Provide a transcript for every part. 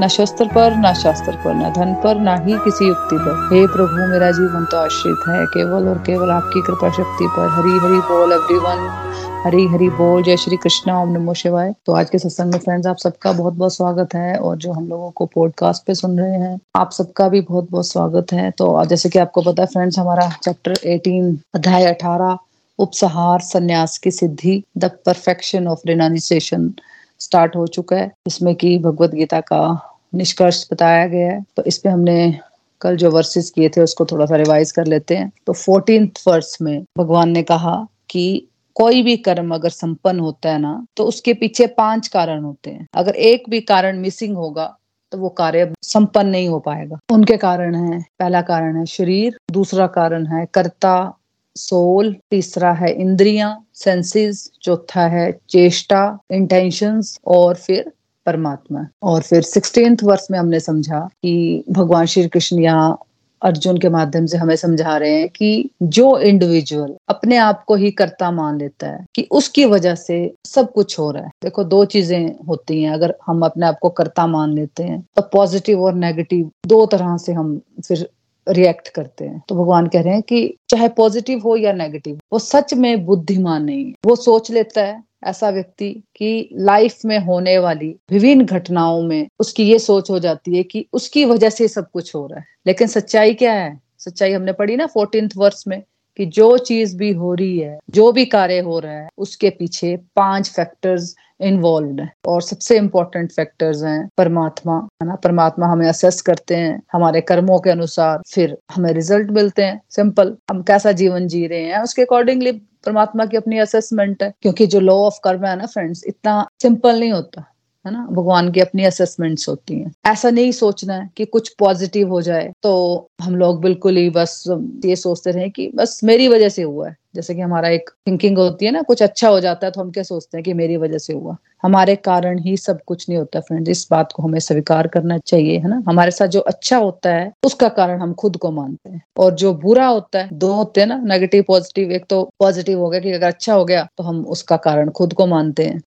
न शस्त्र पर, न शास्त्र पर, न धन पर, न ही किसी युक्ति पर। हे प्रभु, मेरा जीवन तो आश्रित है। केवल और केवल आपकी कृपा शक्ति पर। हरी हरी बोल एवरीवन हरी हरी बोल। जय श्री कृष्णा। ओम नमो शिवाय। तो आज के सत्संग में फ्रेंड्स आप सबका बहुत बहुत स्वागत है और जो हम लोगों को पॉडकास्ट पे सुन रहे हैं, आप सबका भी बहुत बहुत स्वागत है। तो जैसे कि आपको पता है फ्रेंड्स हमारा चैप्टर 18 अध्याय 18 उपसहार, संन्यास की सिद्धि the perfection of renunciation start हो चुका है। इसमें कि भगवत गीता का निष्कर्ष बताया गया है। तो इस पे हमने कल जो वर्सेस किए थे, उसको थोड़ा सा रिवाइज कर लेते हैं। तो फोर्टीन वर्स में भगवान ने कहा कि कोई भी कर्म अगर संपन्न होता है ना तो उसके पीछे पाँच कारण होते हैं। अगर एक भी कारण मिसिंग होगा तो वो कार्य संपन्न नहीं हो पाएगा। उनके कारण है, पहला कारण है शरीर, दूसरा कारण है कर्ता, सोल, तीसरा है इंद्रियाँ सेंसेस चौथा है चेष्टा इंटेंशंस और फिर परमात्मा। और फिर सिक्सटीन वर्ष में हमने समझा कि भगवान श्री कृष्ण यहाँ अर्जुन के माध्यम से हमें समझा रहे हैं कि जो इंडिविजुअल अपने आप को ही कर्ता मान लेता है, कि उसकी वजह से सब कुछ हो रहा है। देखो, दो चीज़ें होती हैं। अगर हम अपने आप को कर्ता मान लेते हैं तो पॉजिटिव और नेगेटिव दो तरह से हम फिर रिएक्ट करते हैं। तो भगवान कह रहे हैं कि चाहे पॉजिटिव हो या नेगेटिव वो सच में बुद्धिमान नहीं है। वो सोच लेता है ऐसा व्यक्ति की लाइफ में होने वाली विभिन्न घटनाओं में उसकी ये सोच हो जाती है कि उसकी वजह से सब कुछ हो रहा है। लेकिन सच्चाई क्या है? सच्चाई हमने पढ़ी ना फोर्टीन वर्ष में कि जो चीज़ भी हो रही है, जो भी कार्य हो रहा है, उसके पीछे पाँच फैक्टर्स इन्वॉल्व है। और सबसे इम्पोर्टेंट फैक्टर्स हैं परमात्मा, है ना? परमात्मा हमें असेस करते हैं, हमारे कर्मों के अनुसार फिर हमें रिज़ल्ट मिलते हैं। सिंपल हम कैसा जीवन जी रहे हैं, उसके अकॉर्डिंगली परमात्मा की अपनी असेसमेंट है। क्योंकि जो लॉ ऑफ़ कर्म है ना फ्रेंड्स इतना सिंपल नहीं होता। है ना? भगवान की अपनी असेसमेंट्स होती हैं। ऐसा नहीं सोचना है कि कुछ पॉजिटिव हो जाए। तो हम लोग बिल्कुल ही बस ये सोचते रहे कि बस मेरी वजह से हुआ है। जैसे कि हमारा एक थिंकिंग होती है ना, कुछ अच्छा हो जाता है तो हम क्या सोचते हैं कि मेरी वजह से हुआ। हमारे कारण ही सब कुछ नहीं होता फ्रेंड इस बात को हमें स्वीकार करना चाहिए, है ना? हमारे साथ जो अच्छा होता है, उसका कारण हम खुद को मानते हैं। और जो बुरा होता है, दो होते हैं ना नेगेटिव पॉजिटिव एक तो पॉजिटिव हो गया कि अगर अच्छा हो गया तो हम उसका कारण खुद को मानते हैं।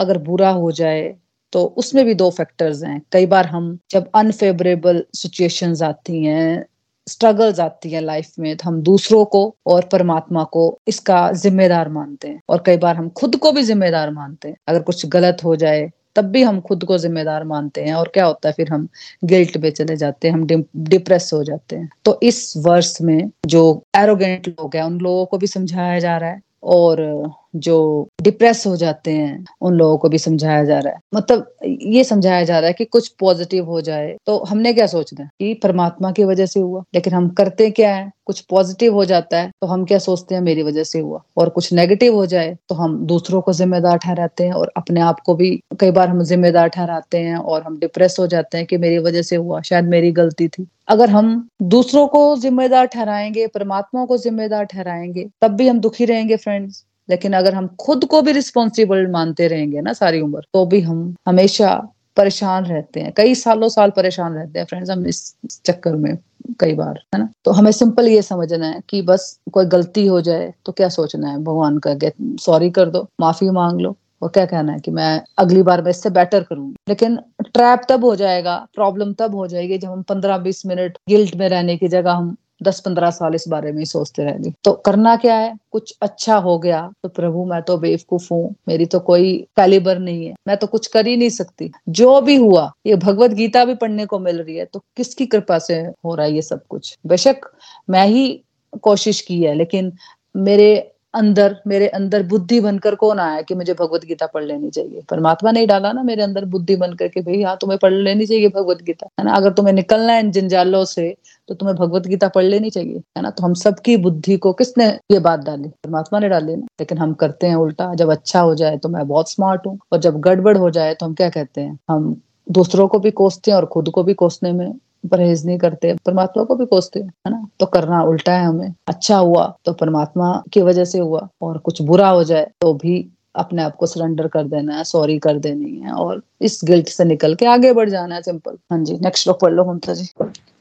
अगर बुरा हो जाए तो उसमें भी दो फैक्टर्स हैं। कई बार हम जब अनफेवरेबल सिचुएशंस आती हैं स्ट्रगल्स आती है लाइफ में तो हम दूसरों को और परमात्मा को इसका जिम्मेदार मानते हैं। और कई बार हम खुद को भी जिम्मेदार मानते हैं। अगर कुछ गलत हो जाए, तब भी हम खुद को जिम्मेदार मानते हैं। और क्या होता है, फिर हम गिल्ट में चले जाते हैं, हम डिप्रेस हो जाते हैं। तो इस वर्ष में जो एरोगेंट लोग हैं, उन लोगों को भी समझाया जा रहा है और जो डिप्रेस हो जाते हैं, उन लोगों को भी समझाया जा रहा है। मतलब ये समझाया जा रहा है कि कुछ पॉजिटिव हो जाए तो हमने क्या सोचना है? कि परमात्मा की वजह से हुआ, लेकिन हम करते क्या है? कुछ पॉजिटिव हो जाता है तो हम क्या सोचते हैं मेरी वजह से हुआ? और कुछ नेगेटिव हो जाए तो हम दूसरों को जिम्मेदार ठहराते हैं और अपने आप को भी कई बार हम जिम्मेदार ठहराते हैं और हम डिप्रेस हो जाते हैं कि मेरी वजह से हुआ, शायद मेरी गलती थी। अगर हम दूसरों को जिम्मेदार ठहराएँगे परमात्मा को जिम्मेदार ठहराएँगे, तब भी हम दुखी रहेंगे फ्रेंड्स लेकिन अगर हम खुद को भी रिस्पॉन्सिबल मानते रहेंगे ना सारी उम्र तो भी हम हमेशा परेशान रहते हैं। कई सालों साल परेशान रहते हैं फ्रेंड्स हम इस चक्कर में कई बार, है ना? तो हमें सिंपल ये समझना है कि बस कोई गलती हो जाए तो क्या सोचना है? भगवान का सॉरी कर दो, माफ़ी मांग लो। और क्या कहना है कि मैं अगली बार मैं इससे बेटर करूँगी। लेकिन ट्रैप तब हो जाएगा प्रॉब्लम तब हो जाएगी जब हम पंद्रह बीस मिनट गिल्ट में रहने की जगह हम दस पंद्रह साल इस बारे में ही सोचते रहेंगे तो करना क्या है? कुछ अच्छा हो गया तो प्रभु मैं तो बेवकूफ़ हूँ, मेरी तो कोई कैलिबर नहीं है, मैं तो कुछ कर ही नहीं सकती। जो भी हुआ, ये भगवत गीता भी पढ़ने को मिल रही है तो किसकी कृपा से हो रहा है ये सब कुछ? बेशक मैं ही कोशिश की है, लेकिन मेरे अंदर, मेरे अंदर बुद्धि बनकर कौन आया कि मुझे भगवत गीता पढ़ लेनी चाहिए? परमात्मा ने डाला ना मेरे अंदर बुद्धि बनकर के भाई हाँ तुम्हें पढ़ लेनी चाहिए भगवत गीता, है ना? अगर तुम्हें निकलना है इन जंजालों से तो तुम्हें भगवत गीता पढ़ लेनी चाहिए, है ना? तो हम सबकी बुद्धि को किसने ये बात डाली? परमात्मा ने डाली ना। लेकिन हम करते हैं उल्टा, जब अच्छा हो जाए तो मैं बहुत स्मार्ट हूँ, और जब गड़बड़ हो जाए तो हम क्या कहते हैं? हम दूसरों को भी कोसते हैं और खुद को भी कोसने में परहेज नहीं करते, परमात्मा को भी कोसते है ना? तो करना उल्टा है हमें। अच्छा हुआ तो परमात्मा की वजह से हुआ, और कुछ बुरा हो जाए तो भी अपने आप को सरेंडर कर देना है सॉरी कर देनी है, और इस गिल्ट से निकल के आगे बढ़ जाना है सिंपल हाँ जी नेक्स्ट लोग पढ़ लो ममता जी।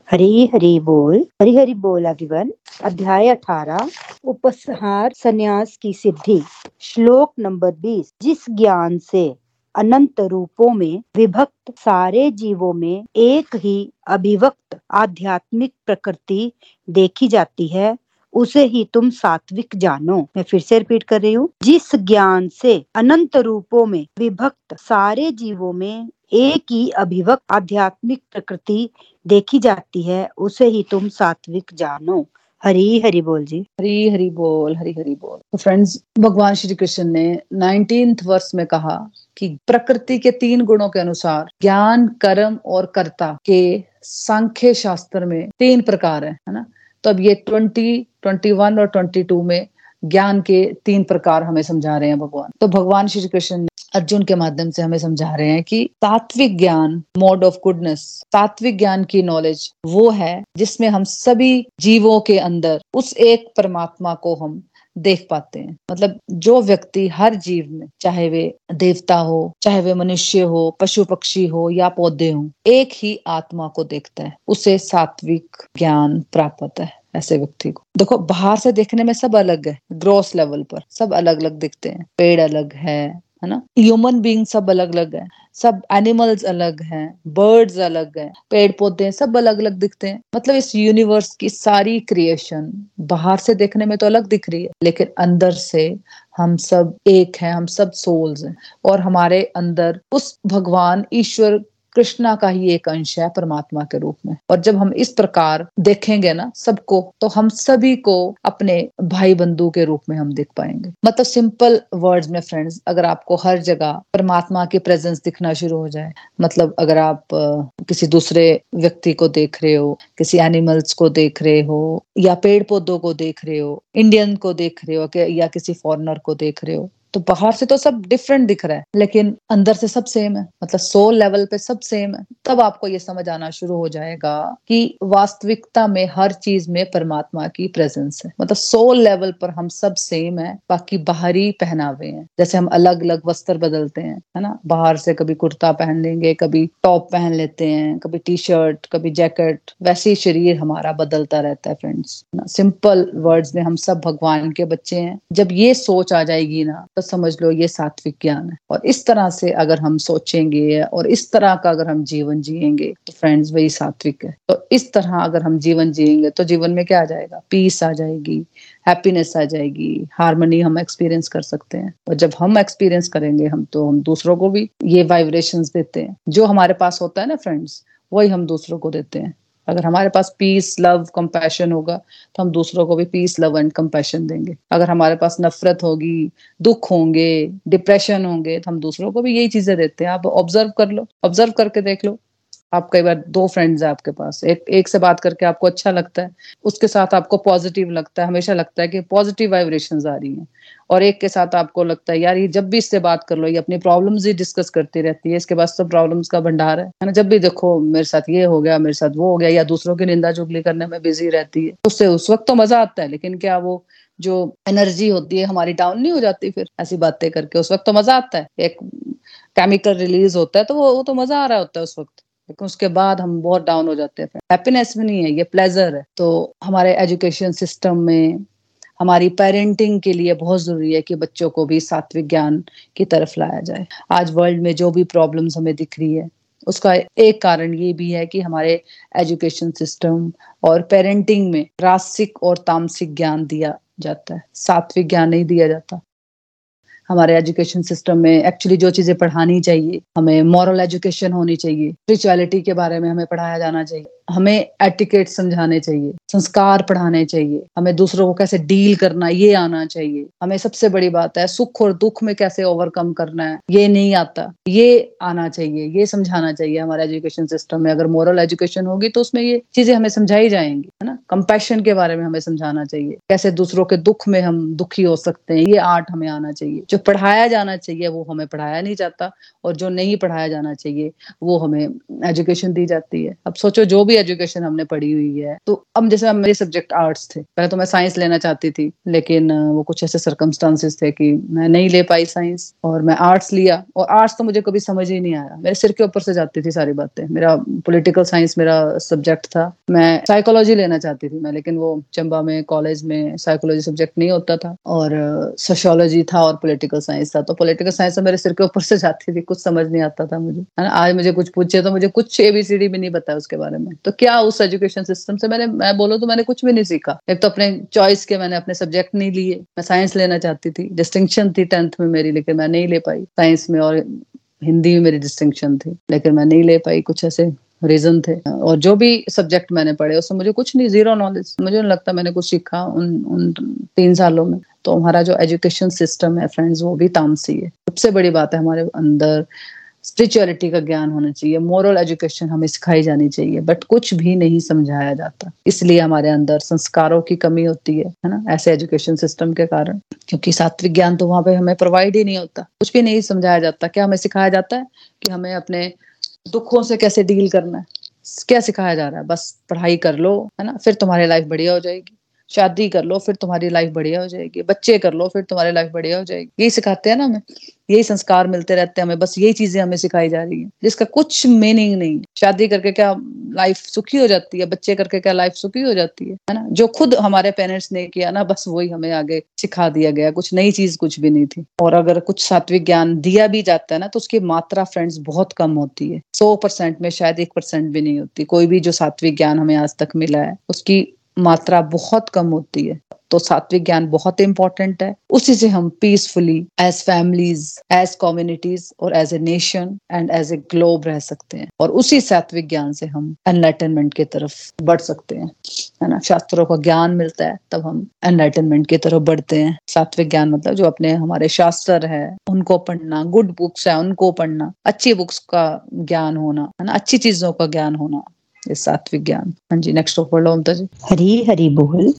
हरी हरी बोल, हरी हरी बोल अगिवन अध्याय अठारह, उपसहार संन्यास की सिद्धि, श्लोक नंबर बीस। जिस ज्ञान से अनंत रूपों में विभक्त सारे जीवों में एक ही अभिव्यक्त आध्यात्मिक प्रकृति देखी जाती है, उसे ही तुम सात्विक जानो। मैं फिर से रिपीट कर रही हूँ। जिस ज्ञान से अनंत रूपों में विभक्त सारे जीवों में एक ही अभिव्यक्त आध्यात्मिक प्रकृति देखी जाती है, उसे ही तुम सात्विक जानो। हरी हरी बोल जी। हरी हरी बोल, हरी हरी बोल। तो फ्रेंड्स भगवान श्री कृष्ण ने नाइनटीन वर्ष में कहा कि प्रकृति के तीन गुणों के अनुसार ज्ञान, कर्म और कर्ता के सांख्य शास्त्र में तीन प्रकार है है ना? तो अब ये ट्वेंटी ट्वेंटी वन और ट्वेंटी टू में ज्ञान के तीन प्रकार हमें समझा रहे हैं भगवान। तो भगवान श्री कृष्ण अर्जुन के माध्यम से हमें समझा रहे हैं कि तात्विक ज्ञान मोड ऑफ़ गुडनेस तात्विक ज्ञान की नॉलेज वो है जिसमें हम सभी जीवों के अंदर उस एक परमात्मा को हम देख पाते हैं। मतलब जो व्यक्ति हर जीव में, चाहे वे देवता हो, चाहे वे मनुष्य हो पशु पक्षी हो या पौधे हो, एक ही आत्मा को देखता है। उसे सात्विक ज्ञान प्राप्त होता है ऐसे व्यक्ति को। देखो, बाहर से देखने में सब अलग है ग्रोस लेवल पर सब अलग अलग दिखते हैं। पेड़ अलग है है ना? ह्यूमन बींग सब अलग अलग है। सब एनिमल्स अलग हैं। बर्ड्स अलग हैं। पेड़ पौधे सब अलग अलग दिखते हैं। मतलब इस यूनिवर्स की सारी क्रिएशन बाहर से देखने में तो अलग दिख रही है, लेकिन अंदर से हम सब एक हैं, हम सब सोल्स हैं। और हमारे अंदर उस भगवान, ईश्वर कृष्णा का ही एक अंश है परमात्मा के रूप में। और जब हम इस प्रकार देखेंगे ना सबको तो हम सभी को अपने भाई बंधु के रूप में हम देख पाएँगे। मतलब सिंपल वर्ड्स में फ्रेंड्स अगर आपको हर जगह परमात्मा की प्रेजेंस दिखना शुरू हो जाए मतलब अगर आप किसी दूसरे व्यक्ति को देख रहे हो, किसी एनिमल्स को देख रहे हो, या पेड़ पौधों को देख रहे हो इंडियन को देख रहे हो, या किसी फॉरनर को देख रहे हो तो बाहर से तो सब डिफरेंट दिख रहा है, लेकिन अंदर से सब सेम है। मतलब सोल लेवल पे सब सेम है। तब आपको ये समझ आना शुरू हो जाएगा कि वास्तविकता में हर चीज़ में परमात्मा की प्रेजेंस है। मतलब सोल लेवल पर हम सब सेम है, बाकी बाहरी पहनावे हैं। जैसे हम अलग अलग वस्त्र बदलते हैं, है ना? बाहर से कभी कुर्ता पहन लेंगे, कभी टॉप पहन लेते हैं, कभी टी शर्ट कभी जैकेट वैसे ही शरीर हमारा बदलता रहता है फ्रेंड्स सिंपल वर्ड्स में हम सब भगवान के बच्चे हैं। जब ये सोच आ जाएगी ना तो समझ लो ये सात्विक ज्ञान है। और इस तरह से अगर हम सोचेंगे और इस तरह का अगर हम जीवन जिएँगे तो फ्रेंड्स वही सात्विक है। तो इस तरह अगर हम जीवन जिएँगे तो जीवन में क्या आ जाएगा? पीस आ जाएगी हैप्पीनेस आ जाएगी हारमोनी हम एक्सपीरियंस कर सकते हैं। और जब हम एक्सपीरियंस करेंगे, हम तो हम दूसरों को भी ये वाइब्रेशन देते हैं। जो हमारे पास होता है ना फ्रेंड्स वही हम दूसरों को देते हैं। अगर हमारे पास पीस लव कंपैशन होगा तो हम दूसरों को भी पीस लव एंड कंपैशन देंगे। अगर हमारे पास नफरत होगी, दुख होंगे डिप्रेशन होंगे तो हम दूसरों को भी यही चीज़ें देते हैं। आप ऑब्ज़र्व कर लो ऑब्ज़र्व करके देख लो। आप कई बार दो फ्रेंड्स है आपके पास एक एक से बात करके आपको अच्छा लगता है उसके साथ आपको पॉजिटिव लगता है हमेशा लगता है कि पॉजिटिव वाइब्रेशंस आ रही हैं। और एक के साथ आपको लगता है यार ये जब भी इससे बात कर लो ये अपनी प्रॉब्लम्स ही डिस्कस करती रहती है इसके पास सब प्रॉब्लम्स का भंडार है। ना जब भी देखो मेरे साथ ये हो गया मेरे साथ वो हो गया या दूसरों की निंदा चुगली करने में बिज़ी रहती है उससे उस वक्त तो मज़ा आता है लेकिन क्या वो जो एनर्जी होती है हमारी डाउन नहीं हो जाती फिर ऐसी बातें करके उस वक्त तो मज़ा आता है। एक केमिकल रिलीज़ होता है तो वो, वो तो मज़ा आ रहा होता है उस वक्त। लेकिन उसके बाद हम बहुत डाउन हो जाते हैं। हैप्पीनेस भी नहीं है, ये प्लेजर है। तो हमारे एजुकेशन सिस्टम में, हमारी पेरेंटिंग के लिए बहुत ज़रूरी है कि बच्चों को भी सात्विक ज्ञान की तरफ़ लाया जाए। आज वर्ल्ड में जो भी प्रॉब्लम्स हमें दिख रही है, उसका एक कारण ये भी है कि हमारे एजुकेशन सिस्टम और पेरेंटिंग में रासिक और तामसिक ज्ञान दिया जाता है। सात्विक ज्ञान नहीं दिया जाता। हमारे एजुकेशन सिस्टम में एक्चुअली जो चीज़ें पढ़ानी चाहिए, हमें मॉरल एजुकेशन होनी चाहिए स्पिरिचुअलिटी के बारे में हमें पढ़ाया जाना चाहिए। हमें एटिकेट समझाने चाहिए, संस्कार पढ़ाने चाहिए, हमें दूसरों को कैसे डील करना ये आना चाहिए। हमें सबसे बड़ी बात है, सुख और दुख में कैसे ओवरकम करना है, ये नहीं आता। ये आना चाहिए, ये समझाना चाहिए हमारे एजुकेशन सिस्टम में। अगर मॉरल एजुकेशन होगी तो उसमें ये चीज़ें हमें समझाई जाएँगी, है ना? कंपैशन के बारे में हमें समझाना चाहिए। कैसे दूसरों के दुख में हम दुखी हो सकते हैं, ये आर्ट हमें आना चाहिए। जो पढ़ाया जाना चाहिए, वो हमें पढ़ाया नहीं जाता और जो नहीं पढ़ाया जाना चाहिए, वो हमें एजुकेशन दी जाती है। अब सोचो, जो भी एजुकेशन हमने पढ़ी हुई है। तो अब जैसे मेरे सब्जेक्ट आर्ट्स थे। पहले तो मैं साइंस लेना चाहती थी, लेकिन वो कुछ ऐसे सर्कमस्टांसिस थे कि मैं नहीं ले पाई साइंस और मैं आर्ट्स लिया। और आर्ट्स तो मुझे कभी समझ ही नहीं आया। मेरे सिर के ऊपर से जाती थी सारी बातें। मेरा पोलिटिकल साइंस मेरा सब्जेक्ट था। मैं साइकोलॉजी लेना चाहती थी मैं, लेकिन वो चंबा में कॉलेज में साइकोलॉजी सब्जेक्ट नहीं होता था। और सोशोलॉजी था और पोलिटिकल साइंस था। तो पोलिटिकल साइंस तो मेरे सिर के ऊपर से जाती थी, कुछ समझ नहीं आता था मुझे। है ना? आज मुझे कुछ पूछे तो मुझे कुछ एबीसीडी भी नहीं पता उसके बारे में। तो क्या उस एजुकेशन सिस्टम से मैंने, मैं बोलो तो मैंने कुछ भी नहीं सीखा। एक तो अपने चॉइस के मैंने अपने सब्जेक्ट नहीं लिए। मैं साइंस लेना चाहती थी। डिस्टिंक्शन थी टेंथ में मेरी, लेकिन मैं नहीं ले पाई साइंस में और हिंदी में मेरी डिस्टिंक्शन थी। लेकिन मैं नहीं ले पाई, कुछ ऐसे रीजन थे। और जो भी सब्जेक्ट मैंने पढ़े, उसमें मुझे कुछ नहीं ज़ीरो नॉलेज मुझे नहीं लगता मैंने कुछ सीखा उन उन तीन सालों में। तो हमारा जो एजुकेशन सिस्टम है फ्रेंड्स वो भी तामसी है। सबसे बड़ी बात है हमारे अंदर स्पिरिचुअलिटी का ज्ञान होना चाहिए मॉरल एजुकेशन हमें सिखाई जानी चाहिए बट कुछ भी नहीं समझाया जाता। इसलिए हमारे अंदर संस्कारों की कमी होती है है ना? ऐसे एजुकेशन सिस्टम के कारण। क्योंकि सात्विक ज्ञान तो वहाँ पे हमें प्रोवाइड ही नहीं होता। कुछ भी नहीं समझाया जाता। क्या हमें सिखाया जाता है कि हमें अपने दुखों से कैसे डील करना है? क्या सिखाया जा रहा है? बस पढ़ाई कर लो, है ना? फिर तुम्हारी लाइफ बढ़िया हो जाएगी। शादी कर लो, फिर तुम्हारी लाइफ बढ़िया हो जाएगी। बच्चे कर लो, फिर तुम्हारी लाइफ बढ़िया हो जाएगी। यही सिखाते हैं ना हमें। यही संस्कार मिलते रहते हैं हमें। बस यही चीज़ें हमें सिखाई जा रही है, जिसका कुछ मीनिंग नहीं। शादी करके क्या लाइफ सुखी हो जाती है? बच्चे करके क्या लाइफ सुखी हो जाती है? है ना? जो खुद हमारे पेरेंट्स ने किया ना, बस वही हमें आगे सिखा दिया गया। कुछ नई चीज़ कुछ भी नहीं थी। और अगर कुछ सात्विक ज्ञान दिया भी जाता है ना तो उसकी मात्रा फ्रेंड्स बहुत कम होती है। सौ परसेंट में शायद एक परसेंट भी नहीं होती। कोई भी जो सात्विक ज्ञान हमें आज तक मिला है, उसकी मात्रा बहुत कम होती है तो सात्विक ज्ञान बहुत इंपॉर्टेंट है। उसी से हम peacefully as families as communities और as a nation and as a globe रह सकते हैं। और उसी सात्विक ज्ञान से हम एनलाइटनमेंट की तरफ़ बढ़ सकते हैं। है ना? शास्त्रों का ज्ञान मिलता है, तब हम एनलाइटनमेंट की तरफ़ बढ़ते हैं। सात्विक ज्ञान मतलब जो अपने हमारे शास्त्र है, उनको पढ़ना गुड बुक्स है, उनको पढ़ना, अच्छी बुक्स का ज्ञान होना, है ना? अच्छी चीज़ों का ज्ञान होना। ये सात्विक ज्ञान। हाँ जी नेक्स्ट पढ़ लो जी। हरी हरी बोल।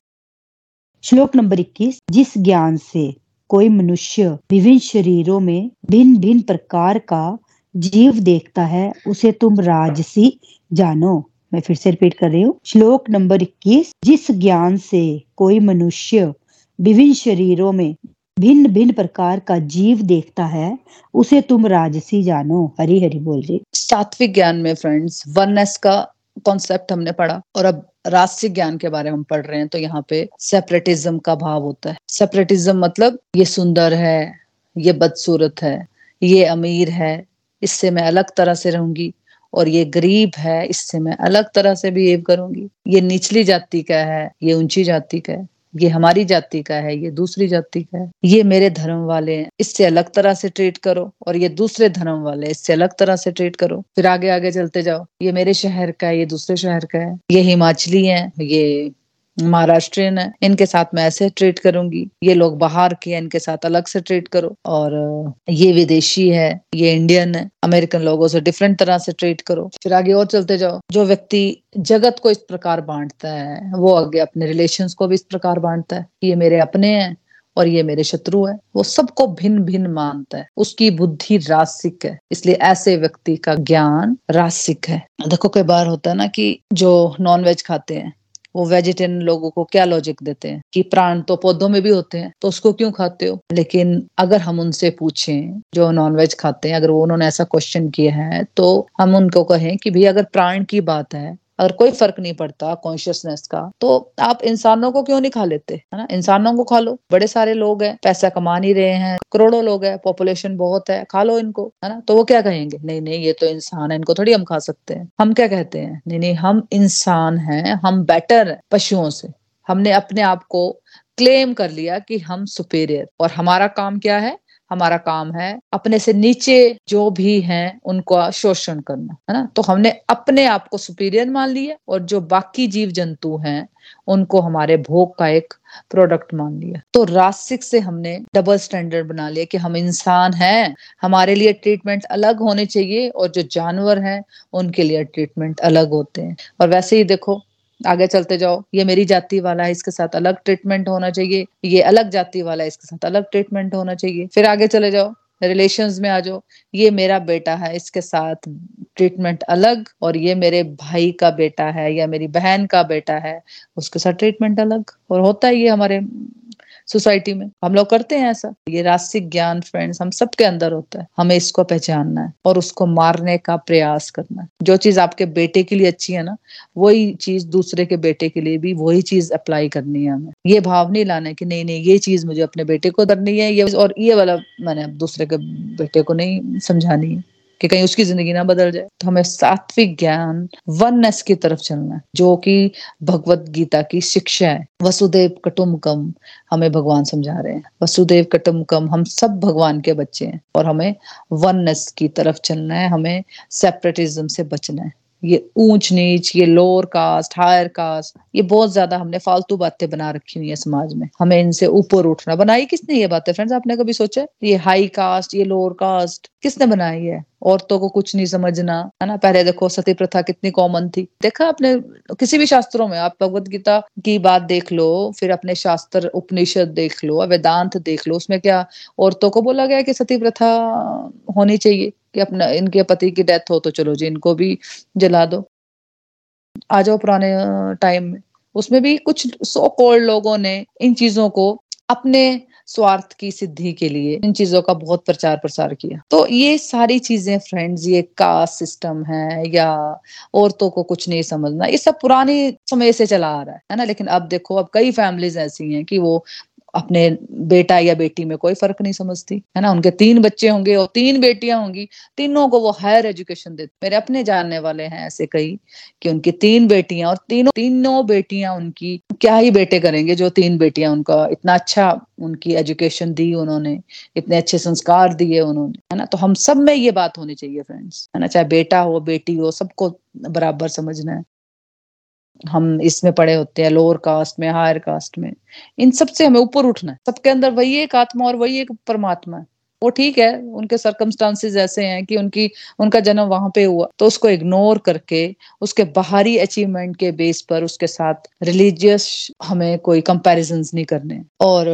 श्लोक नंबर 21 जिस ज्ञान से कोई मनुष्य विभिन्न शरीरों में भिन्न भिन्न प्रकार का जीव देखता है उसे तुम राजसी जानो। मैं फिर से रिपीट कर रही हूँ। श्लोक नंबर 21 जिस ज्ञान से कोई मनुष्य विभिन्न शरीरों में भिन्न भिन्न प्रकार का जीव देखता है उसे तुम राजसी जानो। हरी हरी बोल जी। सात्विक ज्ञान में फ्रेंड्स वननेस का कॉन्सेप्ट हमने पढ़ा। और अब राष्ट्रीय ज्ञान के बारे में हम पढ़ रहे हैं तो यहाँ पे सेपरेटिज्म का भाव होता है। सेपरेटिज्म मतलब ये सुंदर है, ये बदसूरत है, ये अमीर है, इससे मैं अलग तरह से रहूँगी, और ये गरीब है, इससे मैं अलग तरह से बिहेव करूँगी। ये निचली जाति का है, ये ऊँची जाति का है। ये हमारी जाति का है, ये दूसरी जाति का है। ये मेरे धर्म वाले हैं। इससे अलग तरह से ट्रीट करो और ये दूसरे धर्म वाले, इससे अलग तरह से ट्रीट करो। फिर आगे आगे चलते जाओ। ये मेरे शहर का है, ये दूसरे शहर का है। ये हिमाचली है, ये महाराष्ट्रियन है, इनके साथ मैं ऐसे ट्रीट करूँगी। ये लोग बाहर के इनके साथ अलग से ट्रीट करो। और ये विदेशी है, ये इंडियन है अमेरिकन लोगों से डिफरेंट तरह से ट्रीट करो। फिर आगे और चलते जाओ। जो व्यक्ति जगत को इस प्रकार बांटता है, वो आगे अपने रिलेशन को भी इस प्रकार बांटता है। ये मेरे अपने हैं और ये मेरे शत्रु है। वो सबको भिन्न भिन्न मानता है। उसकी बुद्धि रासिक है। इसलिए ऐसे व्यक्ति का ज्ञान रासिक है। देखो, कई बार होता है ना कि जो नॉन वेज खाते हैं वो वेजिटेरियन लोगों को क्या लॉजिक देते हैं? कि प्राण तो पौधों में भी होते हैं तो उसको क्यों खाते हो? लेकिन अगर हम उनसे पूछें, जो नॉन वेज खाते हैं, अगर वो उन्होंने ऐसा क्वेश्चन किया है तो हम उनको कहें कि भाई अगर प्राण की बात है अगर कोई फ़र्क नहीं पड़ता कॉन्शियसनेस का तो आप इंसानों को क्यों नहीं खा लेते? है ना? इंसानों को खा लो। बड़े सारे लोग हैं, पैसा कमा नहीं रहे हैं, करोड़ों लोग हैं पॉपुलेशन बहुत है, खा लो इनको, है ना? तो वो क्या कहेंगे? नहीं नहीं, ये तो इंसान है, इनको थोड़ी हम खा सकते हैं। हम क्या कहते हैं? नहीं नहीं, हम इंसान हैं, हम बेटर है पशुओं से। हमने अपने आप को क्लेम कर लिया कि हम सुपेरियर और हमारा काम क्या है? हमारा काम है, अपने से नीचे जो भी हैं, उनको शोषण करना, है ना? तो हमने अपने आप को सुपीरियर मान लिया और जो बाकी जीव जंतु हैं, उनको हमारे भोग का एक प्रोडक्ट मान लिया। तो रासिक से हमने डबल स्टैंडर्ड बना लिया कि हम इंसान हैं, हमारे लिए ट्रीटमेंट अलग होने चाहिए और जो जानवर हैं, उनके लिए ट्रीटमेंट अलग होते हैं। और वैसे ही देखो आगे चलते जाओ। ये मेरी जाति वाला है, इसके साथ अलग ट्रीटमेंट होना चाहिए। ये अलग जाति वाला है, इसके साथ अलग ट्रीटमेंट होना चाहिए। फिर आगे चले जाओ रिलेशंस में आ जाओ। ये मेरा बेटा है, इसके साथ ट्रीटमेंट अलग और ये मेरे भाई का बेटा है या मेरी बहन का बेटा है, उसके साथ ट्रीटमेंट अलग। और होता है ये हमारे सोसाइटी में। हम लोग करते हैं ऐसा। ये रास्तिक ज्ञान फ्रेंड्स हम सबके अंदर होता है। हमें इसको पहचानना है और उसको मारने का प्रयास करना है। जो चीज़ आपके बेटे के लिए अच्छी है ना, वही चीज़ दूसरे के बेटे के लिए भी वही चीज़ अप्लाई करनी है हमें। ये भाव नहीं लाना है कि नहीं नहीं, ये चीज़ मुझे अपने बेटे को करनी है, ये और ये वाला मैंने दूसरे के बेटे को नहीं समझानी है। कि कहीं उसकी ज़िंदगी ना बदल जाए तो हमें सात्विक ज्ञान वननेस की तरफ़ चलना है, जो कि भगवत गीता की शिक्षा है। वसुदेव कटुमकम हमें भगवान समझा रहे हैं। वसुदेव कटुमकम हम सब भगवान के बच्चे हैं और हमें वननेस की तरफ़ चलना है, हमें सेपरेटिज्म से बचना है। ये ऊंच नीच, ये लोअर कास्ट हायर कास्ट ये बहुत ज़्यादा हमने फालतू बातें बना रखी हुई है समाज में। हमें इनसे ऊपर उठना, बनाई किसने ये बातें? फ्रेंड्स आपने कभी सोचा ये हाई कास्ट ये लोअर कास्ट किसने बनाई है? औरतों को कुछ नहीं समझना, है ना? पहले देखो सती प्रथा कितनी कॉमन थी। देखा आपने किसी भी शास्त्रों में, आप भगवत गीता की बात देख लो, फिर अपने शास्त्र, उपनिषद देख लो वेदांत देख लो, उसमें क्या औरतों को बोला गया कि सती प्रथा होनी चाहिए, कि अपना, इनके पति की डेथ हो तो चलो जी, इनको भी जला दो। आ जाओ पुराने टाइम में। उसमें भी कुछ सो कॉल्ड लोगों ने इन चीज़ों को अपने स्वार्थ की सिद्धि के लिए इन चीज़ों का बहुत प्रचार प्रसार किया। तो ये सारी चीज़ें फ्रेंड्स ये कास्ट सिस्टम है या औरतों को कुछ नहीं समझना, ये सब पुराने समय से चला आ रहा है ना? लेकिन अब देखो, अब कई फैमिलीज़ ऐसी हैं कि वो अपने बेटा या बेटी में कोई फ़र्क नहीं समझती, है ना? उनके तीन बच्चे होंगे और तीन बेटियाँ होंगी, तीनों को वो हायर एजुकेशन देते। मेरे अपने जानने वाले हैं ऐसे कई कि उनकी तीन बेटियाँ और तीनों तीनों बेटियाँ उनकी क्या ही बेटे करेंगे जो तीन बेटियाँ उनका इतना अच्छा उनकी एजुकेशन दी उन्होंने, इतने अच्छे संस्कार दिए उन्होंने, है ना? तो हम सब में ये बात होनी चाहिए फ्रेंड्स है ना? चाहे बेटा हो, बेटी हो, सबको बराबर समझना है। हम इसमें पड़े होते हैं लोअर कास्ट में हायर कास्ट में। इन सबसे हमें ऊपर उठना है। सबके अंदर वही एक आत्मा और वही एक परमात्मा है। वो ठीक है, उनके सरकमस्टांसेस ऐसे हैं कि उनकी, उनका जन्म वहाँ पे हुआ। तो उसको इग्नोर करके, उसके बाहरी अचीवमेंट के बेस पर, उसके साथ रिलीजियस हमें कोई कंपैरिजन नहीं करने। और,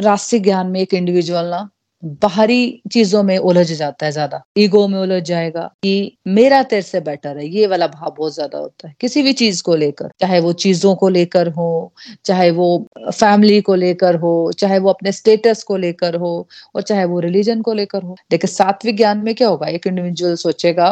राष्ट्रीय ज्ञान में एक इंडिविजुअल ना बाहरी चीज़ों में उलझ जाता है ज़्यादा। ईगो में उलझ जाएगा कि मेरा तेरे से बेटर है, ये वाला भाव बहुत ज़्यादा होता है। किसी भी चीज़ को लेकर, चाहे वो चीज़ों को लेकर हो, चाहे वो फैमिली को लेकर हो, चाहे वो अपने स्टेटस को लेकर हो, और चाहे वो रिलीजन को लेकर हो। देखिए, सात्विक ज्ञान में क्या होगा? एक इंडिविजुअल सोचेगा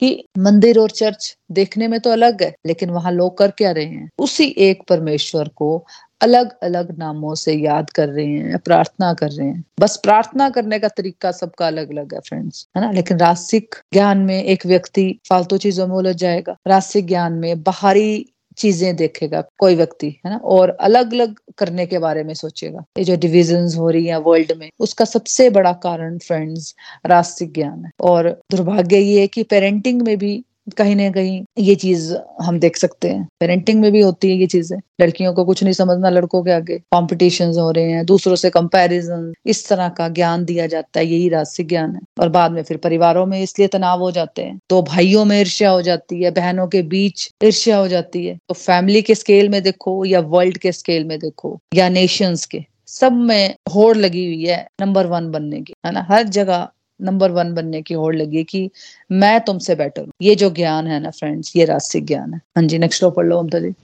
कि मंदिर और चर्च देखने में तो अलग है, लेकिन वहाँ लोग कर क्या रहे हैं? उसी एक परमेश्वर को अलग अलग नामों से याद कर रहे हैं, प्रार्थना कर रहे हैं। बस प्रार्थना करने का तरीका सबका अलग अलग है फ्रेंड्स है ना? लेकिन रासिक ज्ञान में एक व्यक्ति फालतू चीज़ों में उलझ जाएगा। रासिक ज्ञान में बाहरी चीज़ें देखेगा, कोई व्यक्ति, है ना? और अलग अलग करने के बारे में सोचेगा। ये जो डिविजन हो रही है वर्ल्ड में, उसका सबसे बड़ा कारण फ्रेंड्स रास्तिक ज्ञान है। और दुर्भाग्य ये है कि पेरेंटिंग में भी कहीं ना कहीं ये चीज़ हम देख सकते हैं। पेरेंटिंग में भी होती है ये चीज़ें। लड़कियों को कुछ नहीं समझना, लड़कों के आगे कॉम्पिटिशन हो रहे हैं, दूसरों से कंपैरिजन इस तरह का ज्ञान दिया जाता है, यही रास्तिक ज्ञान है। और बाद में फिर परिवारों में इसलिए तनाव हो जाते हैं। तो भाइयों में ईर्ष्या हो जाती है, बहनों के बीच ईर्ष्या हो जाती है। तो फैमिली के स्केल में देखो या वर्ल्ड के स्केल में देखो, या नेशंस के, सब में होड़ लगी हुई है नंबर वन बनने की, है ना? हर जगह नंबर वन बनने की होड़ लगी कि मैं तुमसे बेटर हूँ। ये जो ज्ञान है ना फ्रेंड्स ये रास्तिक ज्ञान है। हाँ जी नेक्स्ट पढ़ लो ममता जी।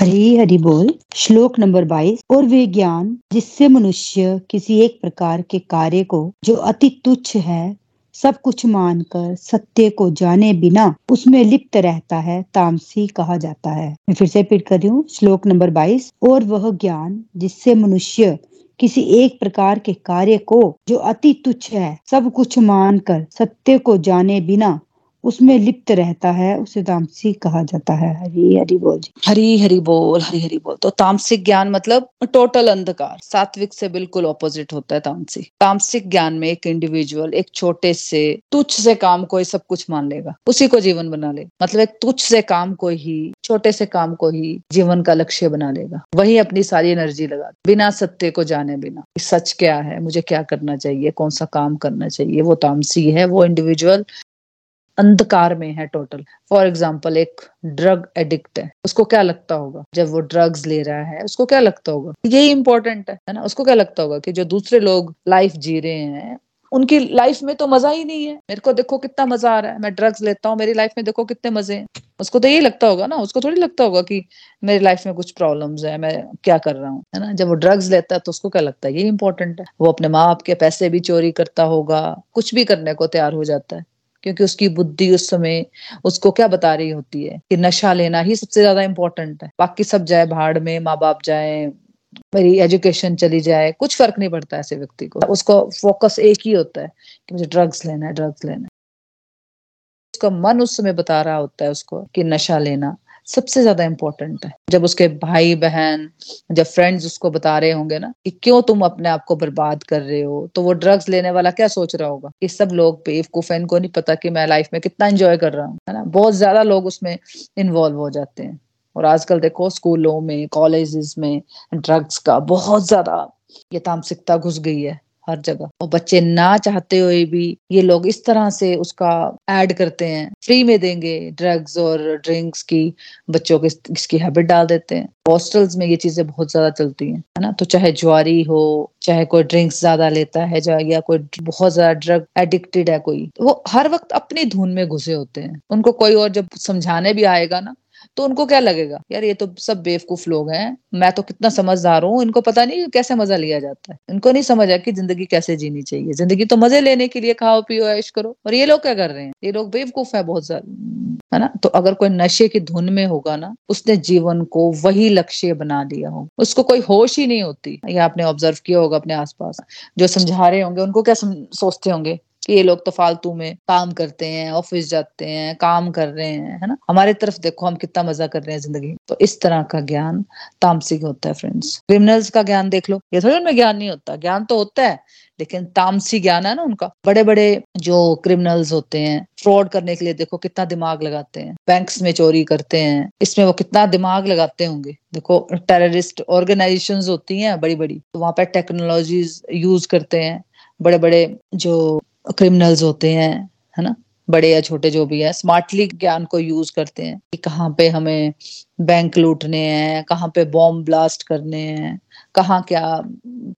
हरी हरि बोल, श्लोक नंबर बाईस। और वे ज्ञान जिससे मनुष्य किसी एक प्रकार के कार्य को, जो अति तुच्छ है, सब कुछ मानकर सत्य को जाने बिना उसमें लिप्त रहता है, तामसी कहा जाता है। मैं फिर से रिपीट कर रही हूँ, श्लोक नंबर बाईस। और वह ज्ञान जिससे मनुष्य किसी एक प्रकार के कार्य को जो अति तुच्छ है, सब कुछ मानकर सत्य को जाने बिना उसमें लिप्त रहता है उसे तामसिक कहा जाता है। हरी हरि बोल जी। हरी हरि बोल हरी हरि बोल। तो तामसिक ज्ञान मतलब टोटल अंधकार सात्विक से बिल्कुल ऑपोजिट होता है तामसिक तामसिक ज्ञान में एक इंडिविजुअल एक छोटे से तुच्छ से काम को ही सब कुछ मान लेगा। उसी को जीवन बना लेगा मतलब एक तुच्छ से काम को ही छोटे से काम को ही जीवन का लक्ष्य बना लेगा। वही अपनी सारी एनर्जी लगा बिना सत्य को जाने बिना। सच क्या है मुझे क्या करना चाहिए कौन सा काम करना चाहिए वो तामसी है वो इंडिविजुअल अंधकार में है टोटल फॉर एग्ज़ाम्पल एक ड्रग एडिक्ट है. उसको क्या लगता होगा? जब वो ड्रग्स ले रहा है, उसको क्या लगता होगा? यही इंपॉर्टेंट है ना? उसको क्या लगता होगा कि जो दूसरे लोग लाइफ जी रहे हैं, उनकी लाइफ में तो मज़ा ही नहीं है। मेरे को देखो कितना मज़ा आ रहा है। मैं ड्रग्स लेता हूँ, मेरी लाइफ में देखो कितने मज़े हैं। उसको तो यही लगता होगा ना? उसको थोड़ी लगता होगा कि मेरी लाइफ में कुछ प्रॉब्लम्स है, मैं क्या कर रहा हूँ, है ना? जब वो ड्रग्स लेता है तो उसको क्या लगता है? ये इंपॉर्टेंट है। वो अपने माँ बाप के पैसे भी चोरी करता होगा, कुछ भी करने को तैयार हो जाता है। क्योंकि उसकी बुद्धि उस समय उसको क्या बता रही होती है कि नशा लेना ही सबसे ज़्यादा इंपॉर्टेंट है। बाकी सब जाए भाड़ में माँ बाप जाए, मेरी एजुकेशन चली जाए, कुछ फ़र्क नहीं पड़ता ऐसे व्यक्ति को। उसको फोकस एक ही होता है कि मुझे ड्रग्स लेना है ड्रग्स लेना है। उसका मन उस समय बता रहा होता है उसको कि नशा लेना। सबसे ज़्यादा इंपॉर्टेंट है। जब उसके भाई बहन जब फ्रेंड्स उसको बता रहे होंगे ना कि क्यों तुम अपने आप को बर्बाद कर रहे हो तो वो ड्रग्स लेने वाला क्या सोच रहा होगा? कि सब लोग बेवकूफ़ इनको नहीं पता कि मैं लाइफ में कितना एंजॉय कर रहा हूँ, है ना? बहुत ज़्यादा लोग उसमें इन्वॉल्व हो जाते हैं। और आजकल देखो स्कूलों में कॉलेजेस में ड्रग्स का बहुत ज़्यादा ये तामसिकता घुस गई है। हर जगह। और बच्चे ना चाहते हुए भी ये लोग इस तरह से उसका ऐड करते हैं। फ्री में देंगे ड्रग्स और ड्रिंक्स की, बच्चों के इसकी हैबिट डाल देते हैं। हॉस्टल्स में ये चीज़ें बहुत ज़्यादा चलती हैं, है ना? तो चाहे ज्वारी हो, चाहे कोई ड्रिंक्स ज़्यादा लेता है या कोई बहुत ज़्यादा ड्रग एडिक्टेड है कोई तो वो हर वक्त अपनी धुन में घुसे होते हैं। उनको कोई और जब समझाने भी आएगा ना तो उनको क्या लगेगा? यार, ये तो सब बेवकूफ़ लोग हैं। मैं तो कितना समझदार हूँ। इनको पता नहीं कैसे मज़ा लिया जाता है। इनको नहीं समझ आया कि ज़िंदगी कैसे जीनी चाहिए। ज़िंदगी तो मज़े लेने के लिए खाओ, पियो, ऐश करो। और ये लोग क्या कर रहे हैं? ये लोग बेवकूफ़ है बहुत ज़्यादा। है ना? तो अगर कोई नशे की धुन में होगा ना, उसने जीवन को वही लक्ष्य बना लिया हो। उसको कोई होश ही नहीं होती। ये आपने ऑब्ज़र्व किया होगा अपने आसपास। जो समझा रहे होंगे, उनको क्या सोचते होंगे? कि ये लोग तो फालतू में काम करते हैं ऑफ़िस जाते हैं, काम कर रहे हैं, है ना? हमारे तरफ़ देखो हम कितना मज़ा कर रहे हैं ज़िंदगी। तो इस तरह का ज्ञान तामसिक होता है फ्रेंड्स क्रिमिनल्स का ज्ञान देख लो। ये थोड़ी उनमें ज्ञान नहीं होता। ज्ञान तो होता है, लेकिन तामसी ज्ञान है ना उनका। बड़े बड़े जो क्रिमिनल्स होते हैं फ्रॉड करने के लिए देखो कितना दिमाग लगाते हैं। बैंक्स में चोरी करते हैं। इसमें वो कितना दिमाग लगाते होंगे। देखो टेररिस्ट ऑर्गेनाइजेशंस होती हैं बड़ी बड़ी तो वहाँ पर टेक्नोलॉजीज़ यूज़ करते हैं। बड़े बड़े जो क्रिमिनल्स होते हैं, है ना? बड़े या छोटे जो भी है स्मार्टली ज्ञान को यूज़ करते हैं कि कहाँ पे हमें बैंक लूटने हैं, कहाँ पे बॉम्ब ब्लास्ट करने हैं। कहाँ क्या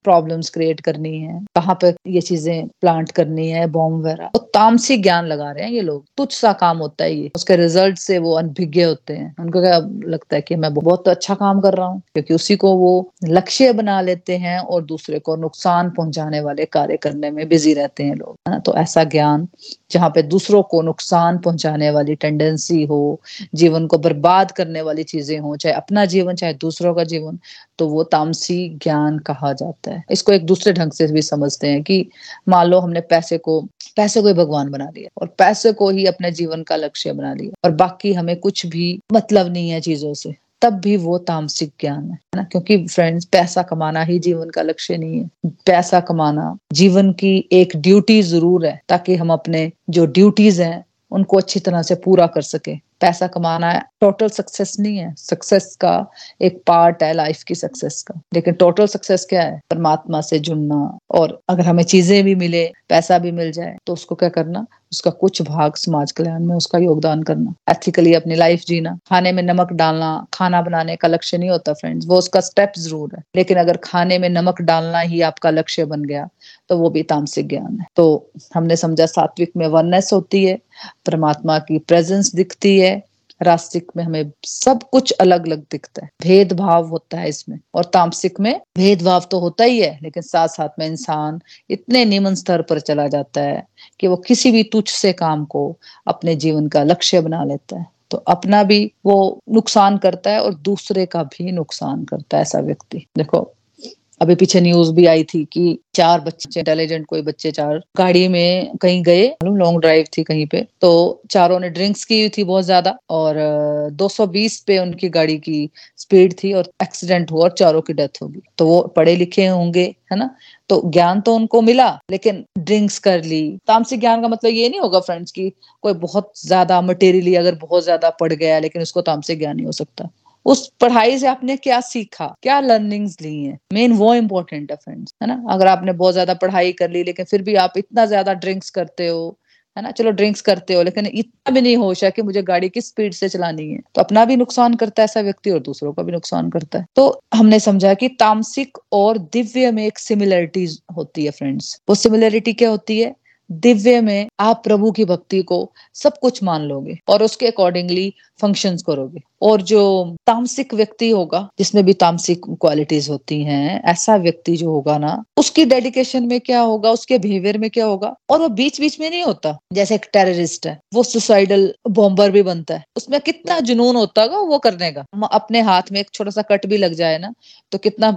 प्रॉब्लम्स क्रिएट करनी है, कहाँ पे ये चीज़ें प्लांट करनी है बॉम्ब वगैरह। तो तामसी ज्ञान लगा रहे हैं ये लोग। तुच्छ सा काम होता है ये। उसके रिज़ल्ट से वो अनभिज्ञ होते हैं। उनको क्या लगता है कि मैं बहुत अच्छा काम कर रहा हूँ? क्योंकि उसी को वो लक्ष्य बना लेते हैं और दूसरे को नुकसान पहुँचाने वाले कार्य करने में बिज़ी रहते हैं लोग। है ना तो ऐसा ज्ञान जहाँ पे दूसरों को नुकसान पहुँचाने वाली टेंडेंसी हो, जीवन को बर्बाद करने वाली चीज़ें हो, चाहे अपना जीवन, चाहे दूसरों का जीवन तो वो तामसी ज्ञान कहा जाता है। इसको एक दूसरे ढंग से भी समझते हैं कि मान लो हमने पैसे को पैसे को ही भगवान बना लिया और पैसे को ही अपने जीवन का लक्ष्य बना लिया और बाकी हमें कुछ भी मतलब नहीं है चीज़ों से। तब भी वो तामसिक ज्ञान है ना? क्योंकि फ्रेंड्स पैसा कमाना ही जीवन का लक्ष्य नहीं है। पैसा कमाना, जीवन की एक ड्यूटी ज़रूर है, ताकि हम अपने जो ड्यूटीज़ हैं, उनको अच्छी तरह से पूरा कर सके। पैसा कमाना है टोटल सक्सेस नहीं है। सक्सेस का एक पार्ट है लाइफ की सक्सेस का। लेकिन टोटल सक्सेस क्या है? परमात्मा से जुड़ना। और अगर हमें चीज़ें भी मिले, पैसा भी मिल जाए तो उसको क्या करना? उसका कुछ भाग समाज कल्याण में उसका योगदान करना एथिकली अपनी लाइफ जीना, खाने में नमक डालना, खाना बनाने का लक्ष्य नहीं होता फ्रेंड्स वो उसका स्टेप ज़रूर है। लेकिन अगर खाने में नमक डालना ही आपका लक्ष्य बन गया तो वो भी तामसिक ज्ञान है। तो हमने समझा सात्विक में वननेस होती है, परमात्मा की प्रेजेंस दिखती है रास्तिक में हमें सब कुछ अलग अलग दिखता है। भेदभाव होता है इसमें। और तामसिक में भेदभाव तो होता ही है, लेकिन साथ साथ में इंसान इतने निम्न स्तर पर चला जाता है कि वो किसी भी तुच्छ से काम को अपने जीवन का लक्ष्य बना लेता है। तो अपना भी वो नुकसान करता है और दूसरे का भी नुकसान करता है ऐसा व्यक्ति। देखो अभी पीछे न्यूज़ भी आई थी कि चार बच्चे इंटेलिजेंट कोई बच्चे चार, गाड़ी में कहीं गए लॉन्ग ड्राइव थी कहीं पे तो चारों ने ड्रिंक्स की थी बहुत ज़्यादा और 220 पे उनकी गाड़ी की स्पीड थी और एक्सीडेंट हुआ और चारों की डेथ होगी। तो वो पढ़े लिखे होंगे, है ना? तो ज्ञान तो उनको मिला, लेकिन ड्रिंक्स कर ली। तामसिक ज्ञान का मतलब ये नहीं होगा फ्रेंड्स की कोई बहुत ज़्यादा मटेरियली अगर बहुत ज़्यादा पढ़ गया, लेकिन उसको तामसिक ज्ञान नहीं हो सकता। उस पढ़ाई से आपने क्या सीखा? क्या लर्निंग्स ली हैं? मेन वो इम्पोर्टेंट है फ्रेंड्स है ना? अगर आपने बहुत ज़्यादा पढ़ाई कर ली, लेकिन फिर भी आप इतना ज़्यादा ड्रिंक्स करते हो, है ना? चलो ड्रिंक्स करते हो, लेकिन इतना भी नहीं होश है कि मुझे गाड़ी किस स्पीड से चलानी है। तो अपना भी नुकसान करता है ऐसा व्यक्ति और दूसरों का भी नुकसान करता है। तो हमने समझा कि तामसिक और दिव्य में एक सिमिलरिटी होती है फ्रेंड्स वो सिमिलरिटी क्या होती है? दिव्य में आप प्रभु की भक्ति को सब कुछ मान लोगे और उसके अकॉर्डिंगली फ़ंक्शंस करोगे। और जो तामसिक व्यक्ति होगा, जिसमें भी तामसिक क्वालिटीज होती हैं, ऐसा व्यक्ति जो होगा ना, उसकी डेडिकेशन में क्या होगा, उसके बिहेवियर में क्या होगा? और वो बीच बीच में नहीं होता। जैसे एक टेररिस्ट है, वो सुसाइडल बॉम्बर भी बनता है। उसमें कितना जुनून होता होगा, वो करने का। अपने हाथ में एक छोटा सा कट भी लग जाए ना तो कितना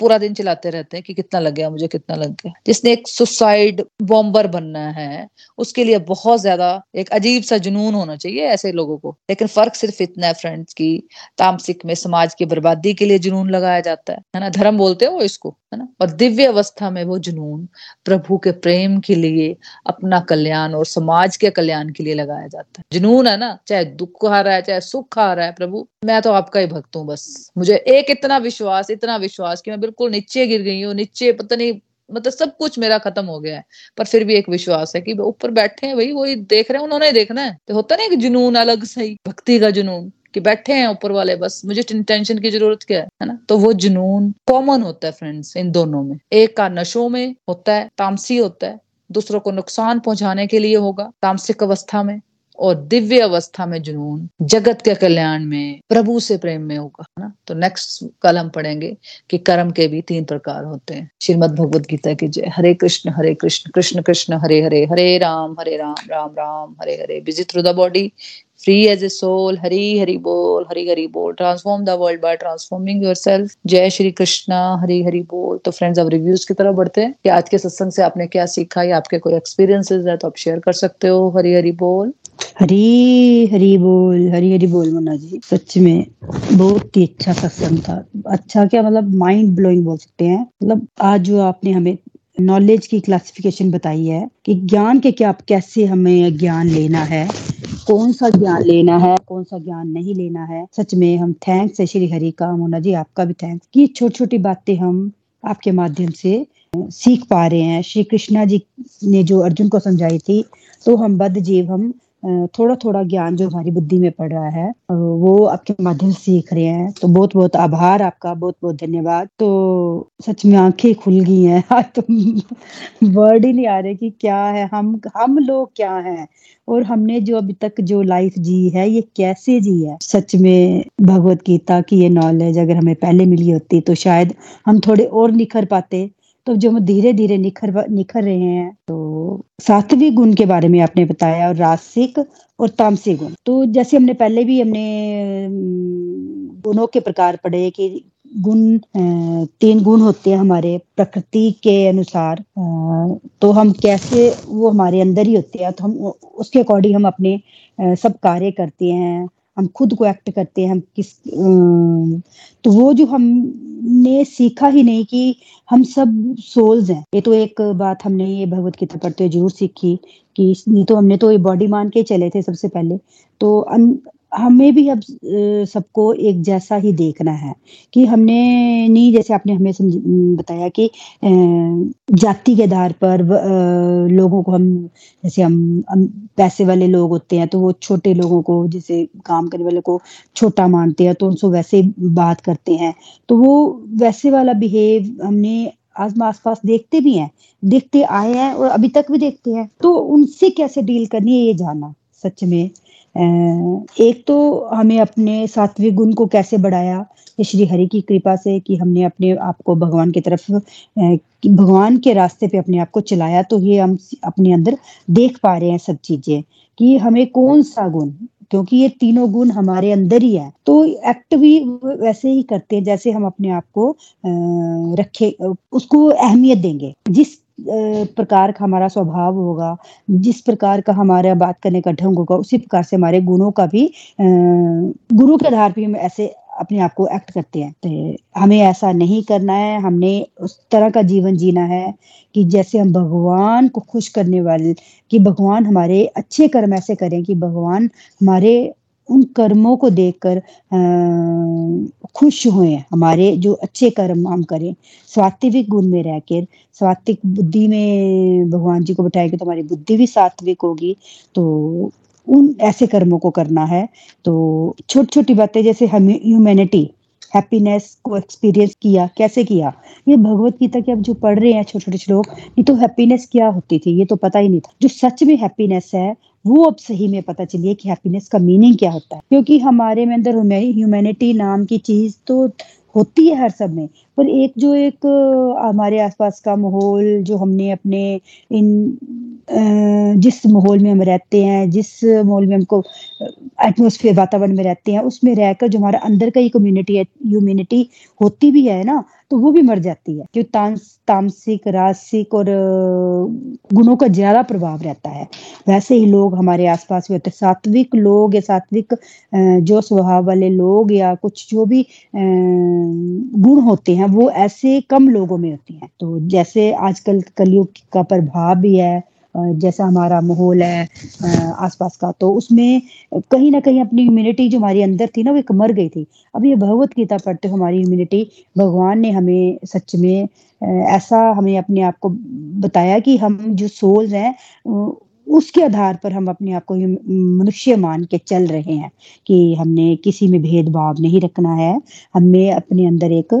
पूरा दिन चलाते रहते हैं कि कितना लग गया, मुझे कितना लग गया। जिसने एक सुसाइड बॉम्बर बनना है, उसके लिए बहुत ज़्यादा एक अजीब सा जुनून होना चाहिए ऐसे लोगों को। लेकिन फ़र्क सिर्फ़ इतना है फ्रेंड्स की, तामसिक में समाज की बर्बादी के लिए जुनून लगाया जाता है है ना? धर्म बोलते हैं वो इसको, है ना? और दिव्य अवस्था में वो जुनून प्रभु के प्रेम के लिए, अपना कल्याण और समाज के कल्याण के लिए लगाया जाता है। जुनून है ना? चाहे दुख आ रहा है, चाहे सुख आ रहा है, प्रभु, मैं तो आपका ही भक्त हूँ बस। मुझे एक इतना विश्वास इतना विश्वास कि मैं बिल्कुल नीचे गिर गई हूँ, नीचे पता नहीं मतलब सब कुछ मेरा खत्म हो गया है। पर फिर भी एक विश्वास है कि ऊपर बैठे हैं भाई वही देख रहे हैं, उन्होंने देखना है। तो होता नहीं जुनून, अलग सही भक्ति का जुनून, कि बैठे हैं ऊपर वाले, बस मुझे टेंशन की ज़रूरत क्या है ना? तो वो जुनून कॉमन होता है फ्रेंड्स, इन दोनों में। एक का नशों में होता है, तामसी होता है, दूसरों को नुकसान पहुँचाने के लिए होगा, तामसिक अवस्था में। और दिव्य अवस्था में जुनून, जगत के कल्याण में, प्रभु से प्रेम में होगा ना? तो नेक्स्ट कल हम पढ़ेंगे कि कर्म के भी तीन प्रकार होते हैं। श्रीमद भगवद गीता की जय। Hare Krishna Hare Krishna Krishna Krishna, Hare Hare Hare Ram Hare Ram Ram Ram, Hare Hare. Busy through the body free as a soul Hari Hari बोल, हरी हरि बोल। Transform the world by transforming yourself जय श्री कृष्णा, हरी हरि बोल। तो friends अब reviews की तरफ़ बढ़ते हैं कि आज के सत्संग से आपने क्या सीखा? या आपके कोई एक्सपीरियंसेस है तो आप शेयर कर सकते हो। हरी हरि बोल। हरी हरी बोल, हरी हरी बोल मुन्ना जी। सच में बहुत ही अच्छा सत्संग था। अच्छा क्या मतलब माइंड ब्लोइंग बोल सकते हैं। मतलब आज जो आपने हमें नॉलेज की क्लासिफिकेशन बताई है कि ज्ञान के क्या कैसे हमें ज्ञान लेना है, कौन सा ज्ञान लेना है, कौन सा ज्ञान नहीं लेना है। सच में हम थैंक्स है श्री हरि का मोना जी, आपका भी थैंक्स कि छोटी छोटी बातें हम आपके माध्यम से सीख पा रहे हैं। श्री कृष्णा जी ने जो अर्जुन को समझाई थी तो हम बद जीव हम थोड़ा थोड़ा ज्ञान जो हमारी बुद्धि में पड़ रहा है वो आपके माध्यम से सीख रहे हैं। तो बहुत बहुत आभार आपका बहुत बहुत धन्यवाद। तो सच में आँखें खुल गई हैं। आज तो वर्ड ही नहीं आ रहे कि क्या है, हम हम लोग क्या हैं? और हमने जो अभी तक जो लाइफ जी है, ये कैसे जी है? सच में भगवत गीता की ये नॉलेज अगर हमें पहले मिली होती तो शायद हम थोड़े और निखर पाते। तो जो हम धीरे धीरे निखर निखर रहे हैं तो सातवीं गुण के बारे में आपने बताया और रासिक और तामसिक गुण। तो जैसे हमने पहले भी हमने गुणों के प्रकार पढ़े कि गुण तीन गुण होते हैं हमारे प्रकृति के अनुसार तो हम कैसे वो हमारे अंदर ही होते हैं तो हम उसके अकॉर्डिंग हम अपने सब कार्य करते हैं, हम खुद को एक्ट करते हैं, हम किस तो वो जो हमने सीखा ही नहीं कि हम सब सोल्स हैं। ये तो एक बात हमने ये भगवत गीता पढ़ते हुए ज़रूर सीखी कि नहीं तो हमने तो ये बॉडी मान के चले थे सबसे पहले। तो हमें भी अब सबको एक जैसा ही देखना है कि हमने नहीं जैसे आपने हमें बताया कि जाति के आधार पर लोगों को हम जैसे हम, हम पैसे वाले लोग होते हैं तो वो छोटे लोगों को जैसे काम करने वाले को छोटा मानते हैं तो उनसे वैसे बात करते हैं। तो वो वैसे वाला बिहेव हमने आज आस पास देखते भी हैं देखते आए हैं और अभी तक भी देखते हैं। तो उनसे कैसे डील करनी है ये जाना सच में। एक तो हमें अपने सात्विक गुण को कैसे बढ़ाया? श्री हरि की कृपा से कि हमने अपने आप को भगवान की तरफ़ भगवान के रास्ते पे अपने आप को चलाया तो ये हम अपने अंदर देख पा रहे हैं सब चीज़ें कि हमें कौन सा गुण, क्योंकि ये तीनों गुण हमारे अंदर ही है। तो एक्ट भी वैसे ही करते हैं जैसे हम अपने आप को रखे, उसको अहमियत देंगे। जिस प्रकार का हमारा स्वभाव होगा, जिस प्रकार का हमारा बात करने का ढंग होगा, उसी प्रकार से हमारे गुणों का भी गुरु के आधार पर हम ऐसे अपने आप को एक्ट करते हैं। तो हमें ऐसा नहीं करना है, हमने उस तरह का जीवन जीना है कि जैसे हम भगवान को खुश करने वाले, कि भगवान हमारे अच्छे कर्म ऐसे करें कि भगवान हमारे उन कर्मों को देखकर खुश हुए हमारे जो अच्छे कर्म हम करें। सात्विक गुण में रहकर सात्विक बुद्धि में भगवान जी को बैठाएँगे तो हमारी बुद्धि भी सात्विक होगी तो उन ऐसे कर्मों को करना है। तो छोटी छोटी बातें जैसे हमें ह्यूमैनिटी हैप्पीनेस को एक्सपीरियंस किया, कैसे किया? ये भगवत गीता के अब जो पढ़ रहे हैं छोटे छोटे श्लोक, ये तो हैप्पीनेस क्या होती थी? ये तो पता ही नहीं था। जो सच में हैप्पीनेस है वो अब सही में पता चलिए कि हैप्पीनेस का मीनिंग क्या होता है। क्योंकि हमारे में अंदर ह्यूमैनिटी नाम की चीज़ तो होती है हर सब में, पर एक जो एक हमारे आसपास का माहौल, जो हमने अपने इन जिस माहौल में हम रहते हैं, जिस माहौल में हमको एटमोसफेयर वातावरण में रहते हैं, उसमें रहकर जो हमारा अंदर का ही कम्युनिटी ह्यूमिनिटी होती भी है ना तो वो भी मर जाती है। क्योंकि तामसिक रासिक और गुणों का ज़्यादा प्रभाव रहता है। वैसे ही लोग हमारे आसपास भी होते सात्विक लोग या सात्विक जो स्वभाव वाले लोग या कुछ जो भी गुण होते हैं, वो ऐसे कम लोगों में होती हैं। तो जैसे आजकल कलयुग का प्रभाव भी है जैसा हमारा माहौल है आसपास का तो उसमें कहीं ना कहीं अपनी इम्यूनिटी जो हमारी अंदर थी ना, वो एक मर गई थी। अब ये भगवत गीता पढ़ते हमारी इम्यूनिटी भगवान ने हमें सच में ऐसा हमें अपने आप को बताया कि हम जो सोल्स हैं उसके आधार पर हम अपने आप को मनुष्य मान के चल रहे हैं कि हमने किसी में भेदभाव नहीं रखना है। हमें अपने अंदर एक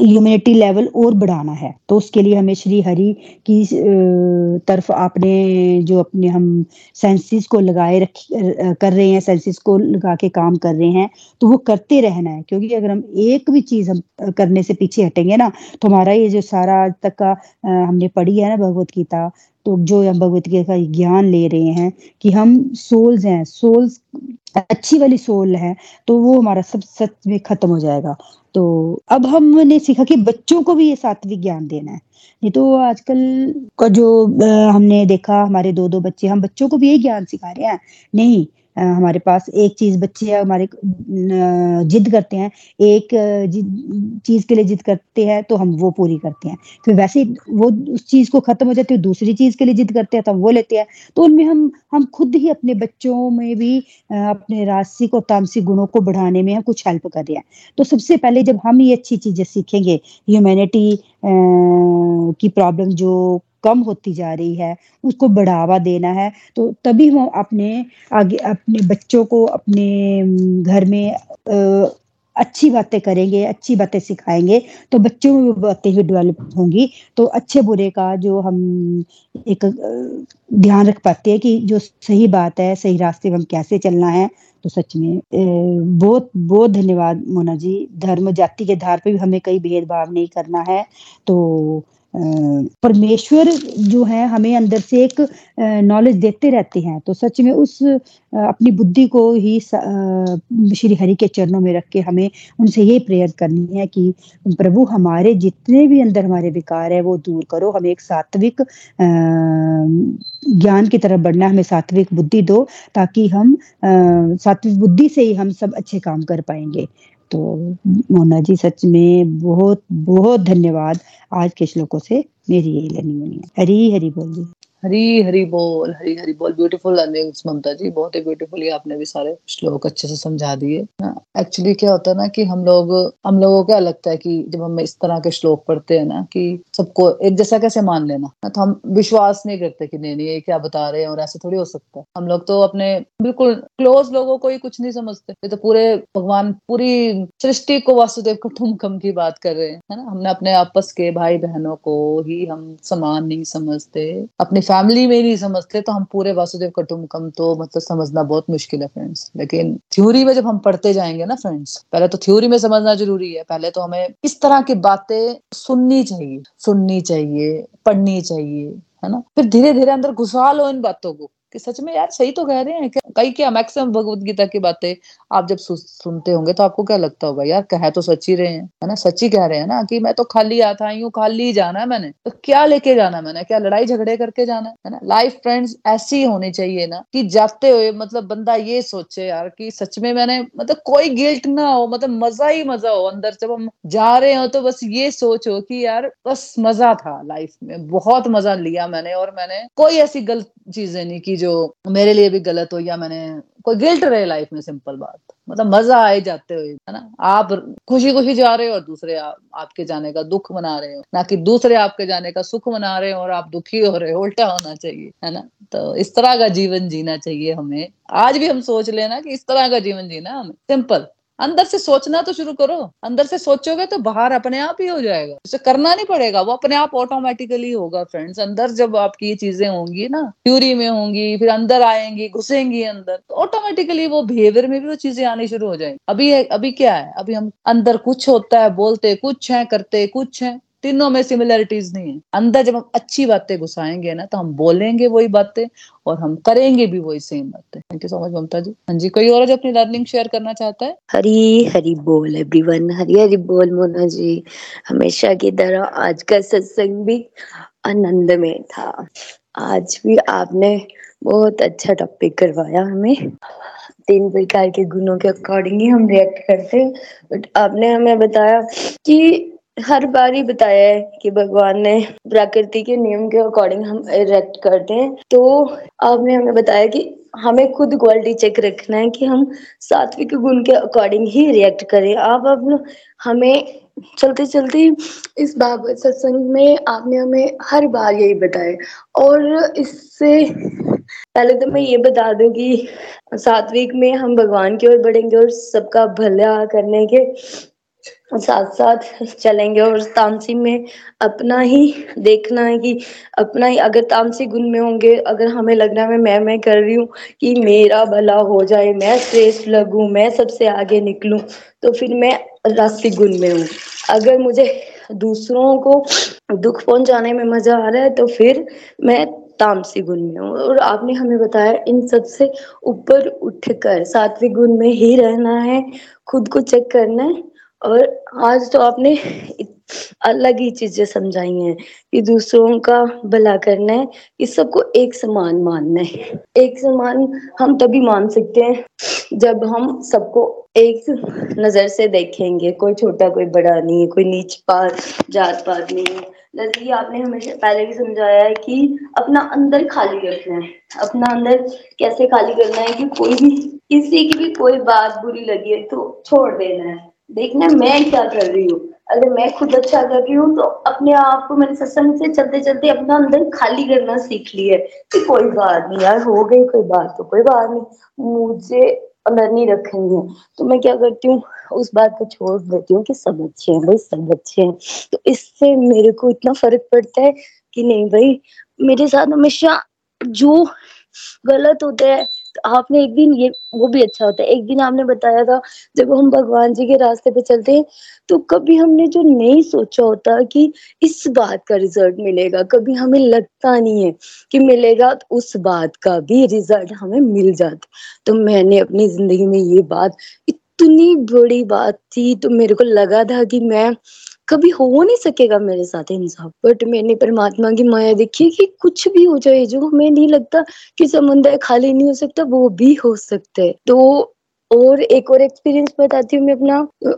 ह्यूमिनिटी लेवल और बढ़ाना है। तो उसके लिए हमें श्री हरि की तरफ़ आपने जो अपने हम सेंसिस को लगाए रख कर रहे हैं सेंसिस को लगा के काम कर रहे हैं तो वो करते रहना है। क्योंकि अगर हम एक भी चीज़ हम करने से पीछे हटेंगे ना तो हमारा ये जो सारा आज तक का हमने पढ़ी है ना भगवत गीता तो जो हम भगवत का ज्ञान ले रहे हैं कि हम सोल्स हैं सोल्स अच्छी वाली सोल है तो वो हमारा सब सच में खत्म हो जाएगा। तो अब हमने सीखा कि बच्चों को भी ये सात्विक ज्ञान देना है। नहीं तो आजकल का जो हमने देखा, हमारे दो दो बच्चे, हम बच्चों को भी यही ज्ञान सिखा रहे हैं। नहीं हमारे पास एक चीज़ बच्चे हमारे जिद करते हैं, एक चीज़ के लिए जिद करते हैं तो हम वो पूरी करते हैं। फिर वैसे वो उस चीज़ को खत्म हो जाती है, दूसरी चीज़ के लिए जिद करते हैं तो हम वो लेते हैं। तो उनमें हम हम खुद ही अपने बच्चों में भी अपने रासिक और तामसिक गुणों को बढ़ाने में हम कुछ हेल्प कर रहे हैं। तो सबसे पहले जब हम ये अच्छी चीज़ें सीखेंगे ह्यूमैनिटी की प्रॉब्लम जो कम होती जा रही है उसको बढ़ावा देना है तो तभी हम अपने आगे अपने बच्चों को अपने घर में आ, अच्छी बातें करेंगे अच्छी बातें सिखाएँगे तो बच्चों में बातें भी डेवलप होंगी तो अच्छे बुरे का जो हम एक ध्यान रख पाते हैं कि जो सही बात है सही रास्ते में हम कैसे चलना है तो सच में बहुत बहुत धन्यवाद मोना जी। धर्म जाति के आधार पर भी हमें कई भेदभाव नहीं करना है तो परमेश्वर जो है, हमें अंदर से एक नॉलेज देते रहते हैं। तो सच में उस अपनी बुद्धि को ही श्री हरि के चरणों में रख के हमें उनसे ये प्रेयर करनी है कि, प्रभु, हमारे जितने भी अंदर हमारे विकार है, वो दूर करो। हमें एक सात्विक ज्ञान की तरफ़ बढ़ना हमें सात्विक बुद्धि दो, ताकि हम सात्विक बुद्धि से ही हम सब अच्छे काम कर पाएँगे। तो मोना जी, सच में बहुत बहुत धन्यवाद आज के श्लोकों से। मेरी यही लेनी बनी हरी हरी बोल जी हरी हरी बोल, हरी हरी बोल। ब्यूटीफुल लर्निंग्स ममता जी बहुत ही ब्यूटीफुली आपने भी सारे श्लोक अच्छे से समझा दिए। एक्चुअली क्या होता है ना कि हम लोग, हम लोगों को क्या लगता है कि जब हम इस तरह के श्लोक पढ़ते हैं ना कि सबको एक जैसा कैसे मान लेना? तो हम विश्वास नहीं करते कि नहीं नहीं, ये क्या बता रहे हैं और ऐसे थोड़ी हो सकता है। हम लोग तो अपने बिल्कुल क्लोज लोगों को ही कुछ नहीं समझते। ये तो पूरे भगवान, पूरी सृष्टि को वासुदेव कुटुम्बकम की बात कर रहे हैं। है ना? हमने अपने आपस के भाई बहनों को ही हम समान नहीं समझते। अपनी फैमिली में नहीं समझते तो हम पूरे वासुदेव कटुमकम तो मतलब समझना बहुत मुश्किल है फ्रेंड्स लेकिन थ्योरी में जब हम पढ़ते जाएँगे ना फ्रेंड्स पहले तो थ्योरी में समझना ज़रूरी है। पहले तो हमें इस तरह की बातें सुननी चाहिए सुननी चाहिए, पढ़नी चाहिए, है ना? फिर धीरे धीरे अंदर घुसा लो इन बातों को। कि सच में यार सही तो कह रहे हैं कई क्या मैक्सिमम भगवत गीता की बातें आप जब सुनते होंगे तो आपको क्या लगता होगा, यार कह तो सच ही रहे हैं, है ना? सच ही कह रहे हैं ना कि मैं तो खाली आता हूँ खाली ही जाना है मैंने तो क्या लेके जाना है मैंने, क्या लड़ाई झगड़े करके जाना है ना? लाइफ फ्रेंड्स ऐसी होनी चाहिए ना कि जाते हुए मतलब बंदा ये सोचे यार कि सच में मैंने मतलब कोई गिल्ट ना हो मतलब मज़ा ही मज़ा हो अंदर, जब हम जा रहे हो तो बस ये सोचो कि यार बस मज़ा था लाइफ में, बहुत मज़ा लिया मैंने और मैंने कोई ऐसी गलत चीज़ें नहीं की जो मेरे लिए भी गलत हो या मैंने कोई गिल्ट रहे लाइफ में सिंपल बात। मतलब मज़ा आए जाते हुए है ना? आप खुशी खुशी जा रहे हो और दूसरे आ, आपके जाने का दुख मना रहे हो। ना कि दूसरे आपके जाने का सुख मना रहे हो और आप दुखी हो रहे हो उल्टा होना चाहिए है ना? तो इस तरह का जीवन जीना चाहिए हमें। आज भी हम सोच लेना कि इस तरह का जीवन जीना हमें। सिंपल अंदर से सोचना तो शुरू करो। अंदर से सोचोगे तो बाहर अपने आप ही हो जाएगा। उसे करना नहीं पड़ेगा। वो अपने आप ऑटोमेटिकली होगा फ्रेंड्स अंदर जब आपकी ये चीज़ें होंगी ना थ्यूरी में होंगी, फिर अंदर आएँगी, घुसेंगी अंदर तो ऑटोमेटिकली वो बिहेवियर में भी वो चीज़ें आनी शुरू हो जाएँगी। अभी अभी क्या है? अभी हम अंदर कुछ होता है, बोलते कुछ है, करते कुछ है। तीनों में सिमिलरिटीज नहीं है। अंदर जब हम अच्छी बातें घुसाएँगे ना तो हम बोलेंगे वही बातें और हम करेंगे भी वही सेम बातें। Thank you so much Mamata ji. हाँ जी, कोई और जो अपनी लर्निंग शेयर करना चाहता है? हरी हरी बोल एवरीवन हरी हरी बोल मोना जी। हमेशा की तरह आज का सत्संग भी आनंद में था। आज भी आपने बहुत अच्छा टॉपिक करवाया हमें। तीन प्रकार के गुणों के अकॉर्डिंग ही हम रिएक्ट करते हैं। बट आपने हमें बताया कि हर बार ही बताया है कि भगवान ने प्रकृति के नियम के अकॉर्डिंग हम रिएक्ट करते हैं तो आपने हमें बताया कि हमें खुद क्वालिटी चेक रखना है कि हम सात्विक गुण के अकॉर्डिंग ही रिएक्ट करें। आप अब हमें चलते चलते इस भागवत सत्संग में आपने हमें हर बार यही बताया। और इससे पहले तो मैं ये बता दूँ कि सात्विक में हम भगवान की ओर बढ़ेंगे और सबका भला करने के साथ साथ चलेंगे और तामसी में अपना ही देखना है कि अपना ही, अगर तामसी गुण में होंगे, अगर हमें लग रहा है, मैं मैं कर रही हूँ कि मेरा भला हो जाए, मैं श्रेष्ठ लगूं, मैं सबसे आगे निकलूं तो फिर मैं रास्तिक गुण में हूँ। अगर मुझे दूसरों को दुख पहुँचाने में मज़ा आ रहा है तो फिर मैं तामसी गुण में हूँ। और आपने हमें बताया, इन सबसे ऊपर उठकर सात्विक गुण में ही रहना है, खुद को चेक करना है और आज तो आपने अलग ही चीज़ें समझाई हैं कि दूसरों का भला करना है कि सबको एक समान मानना है। एक समान हम तभी मान सकते हैं जब हम सबको एक नज़र से देखेंगे। कोई छोटा, कोई बड़ा नहीं है, कोई नीच पात जात पात नहीं है। लड़की, आपने हमेशा पहले भी समझाया है कि अपना अंदर खाली रखना है। अपना अंदर कैसे खाली करना है कि कोई भी, किसी की भी कोई बात बुरी लगी है तो छोड़ देना है। देखना मैं क्या कर रही हूँ? अगर मैं खुद अच्छा कर रही हूँ तो अपने आप को मैंने सत्संग से चलते चलते अपना अंदर खाली करना सीख लिया कि कोई बात नहीं यार, हो गई कोई बात तो कोई बात नहीं। मुझे अंदर नहीं रखनी है तो मैं क्या करती हूँ, उस बात को छोड़ देती हूँ कि सब अच्छे हैं भाई, सब अच्छे हैं। तो इससे मेरे को इतना फ़र्क पड़ता है कि नहीं भाई, मेरे साथ हमेशा जो गलत होता है आपने एक दिन ये, वो भी अच्छा होता है। एक दिन आपने बताया था, जब हम भगवान जी के रास्ते पे चलते हैं तो कभी हमने जो नहीं सोचा होता कि इस बात का रिज़ल्ट मिलेगा, कभी हमें लगता नहीं है कि मिलेगा तो उस बात का भी रिज़ल्ट हमें मिल जाता। तो मैंने अपनी ज़िंदगी में ये बात, इतनी बड़ी बात थी तो मेरे को लगा था कि मैं कभी हो नहीं सकेगा मेरे साथ इंसाफ। बट मैंने परमात्मा की माया देखी कि कुछ भी हो जाए, जो हमें नहीं लगता कि समुदाय खाली नहीं हो सकता, वो भी हो सकता है। तो और एक और एक्सपीरियंस बताती हूँ मैं अपना।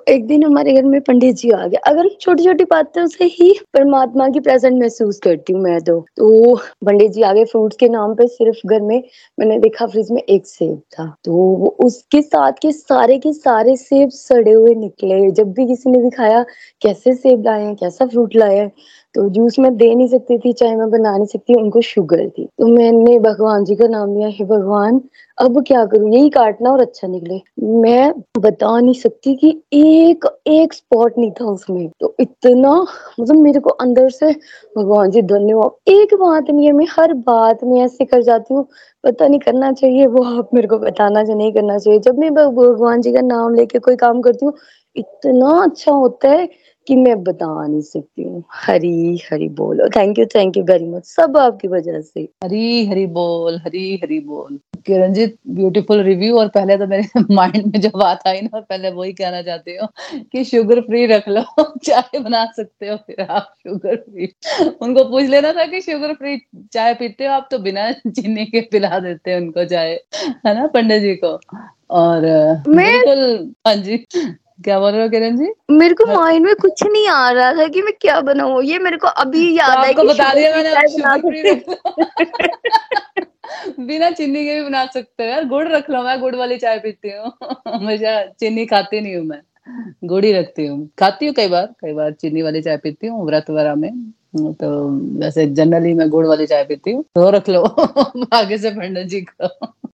एक दिन हमारे घर में पंडित जी आ गए। अगर छोटी छोटी बातों से ही परमात्मा की प्रेजेंट महसूस करती हूँ मैं तो। तो पंडित जी आ गए फ्रूट्स के नाम पे सिर्फ़ घर में। मैंने देखा फ्रिज में एक सेब था। तो वो उसके साथ के सारे के सारे सेब सड़े हुए निकले। जब भी किसी ने दिखाया कैसे सेब लाए हैं, कैसा फ्रूट लाया है तो जूस में दे नहीं सकती थी, चाहे मैं बना नहीं सकती, उनको शुगर थी। तो मैंने भगवान जी का नाम लिया, हे भगवान, अब क्या करूँ? यही काटना और अच्छा निकले। मैं बता नहीं सकती कि एक एक स्पॉट नहीं था उसमें। तो इतना मतलब मेरे को अंदर से, भगवान जी, धन्यवाद। एक बात नहीं है, मैं हर बात में ऐसे कर जाती हूँ, पता नहीं करना चाहिए, वो आप मेरे को बताना चाहिए, नहीं करना चाहिए। जब मैं भगवान जी का नाम लेके कोई काम करती हूँ, इतना अच्छा होता है कि मैं बता नहीं सकती हूँ। हरी हरी बोल। Thank you thank you very much सब आपकी वजह से। हरी हरी बोल हरी हरी बोल। किरणजीत ब्यूटीफुल रिव्यू और पहले तो मेरे माइंड में जो बात आई ना पहले वही कहना चाहती हूँ कि शुगर फ्री रख लो। चाय बना सकते हो फिर आप शुगर फ्री उनको पूछ लेना था कि शुगर फ्री चाय पीते हो आप तो बिना चीनी के पिला देते हैं उनको चाय। है ना पंडित जी को? और बिल्कुल हाँ जी। क्या बोल रहे हो किरण जी? मेरे को माइंड में कुछ नहीं आ रहा था कि मैं क्या बनाऊँ ये मेरे को अभी तो याद है आपको कि बता दिया मैंने बना चीनी के भी बना सकते हो यार गुड़ रख लो मैं गुड़ वाली चाय पीती हूँ। हमेशा चीनी खाती नहीं हूँ मैं गुड़ ही रखती हूँ। खाती हूँ कई बार कई बार चीनी वाली चाय पीती हूँ व्रत वगैरह में। तो वैसे जनरली मैं गुड़ वाली चाय पीती हूँ तो रख लो। आगे से पंडित जी को।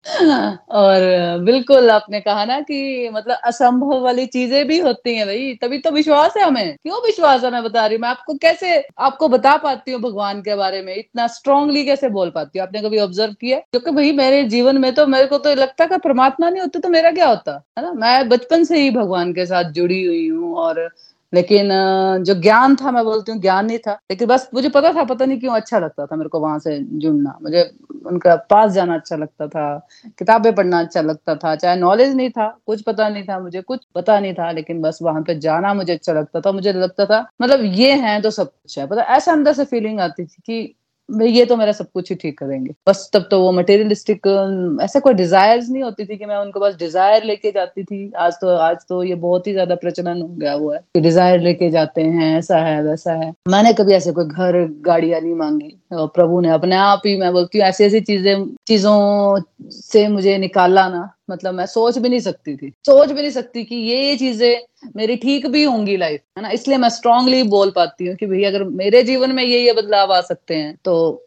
और बिल्कुल आपने कहा ना कि मतलब असंभव वाली चीज़ें भी होती हैं भाई। तभी तो विश्वास है हमें। क्यों विश्वास है? मैं बता रही हूँ, मैं आपको कैसे, आपको बता पाती हूँ भगवान के बारे में, इतना स्ट्रांगली कैसे बोल पाती हूँ? आपने कभी ऑब्ज़र्व किया क्योंकि भाई मेरे जीवन में तो मेरे को तो लगता है परमात्मा नहीं होते तो मेरा क्या होता? है ना? मैं बचपन से ही भगवान के साथ जुड़ी हुई हूँ और लेकिन जो ज्ञान था, मैं बोलती हूँ, ज्ञान नहीं था। लेकिन बस मुझे पता था, पता नहीं क्यों अच्छा लगता था मेरे को वहाँ से जुड़ना। मुझे उनका पास जाना अच्छा लगता था, किताबें पढ़ना अच्छा लगता था, चाहे नॉलेज नहीं था, कुछ पता नहीं था मुझे, कुछ पता नहीं था, लेकिन बस वहाँ पे जाना मुझे अच्छा लगता था, मुझे लगता था मतलब ये है तो सब कुछ है। पता, ऐसा अंदर से फीलिंग आती थी कि ये तो मेरा सब कुछ ही ठीक करेंगे। बस तब तो वो मटेरियलिस्टिक ऐसा कोई डिजायर्स नहीं होती थी कि मैं उनको बस डिज़ायर लेके जाती थी। आज तो आज तो ये बहुत ही ज़्यादा प्रचलन हो गया हुआ है कि डिज़ायर लेके जाते हैं, ऐसा है, वैसा है। मैंने कभी ऐसे कोई घर गाड़ियाँ नहीं मांगी। प्रभु ने अपने आप ही मैं बोलती हूँ ऐसी ऐसी चीज़ें, चीज़ों से मुझे निकाला ना। मतलब मैं सोच भी नहीं सकती थी। सोच भी नहीं सकती कि ये ये चीज़ें मेरी ठीक भी होंगी लाइफ है ना? इसलिए मैं स्ट्रांगली बोल पाती हूँ कि भाई अगर मेरे जीवन में ये ये बदलाव आ सकते हैं तो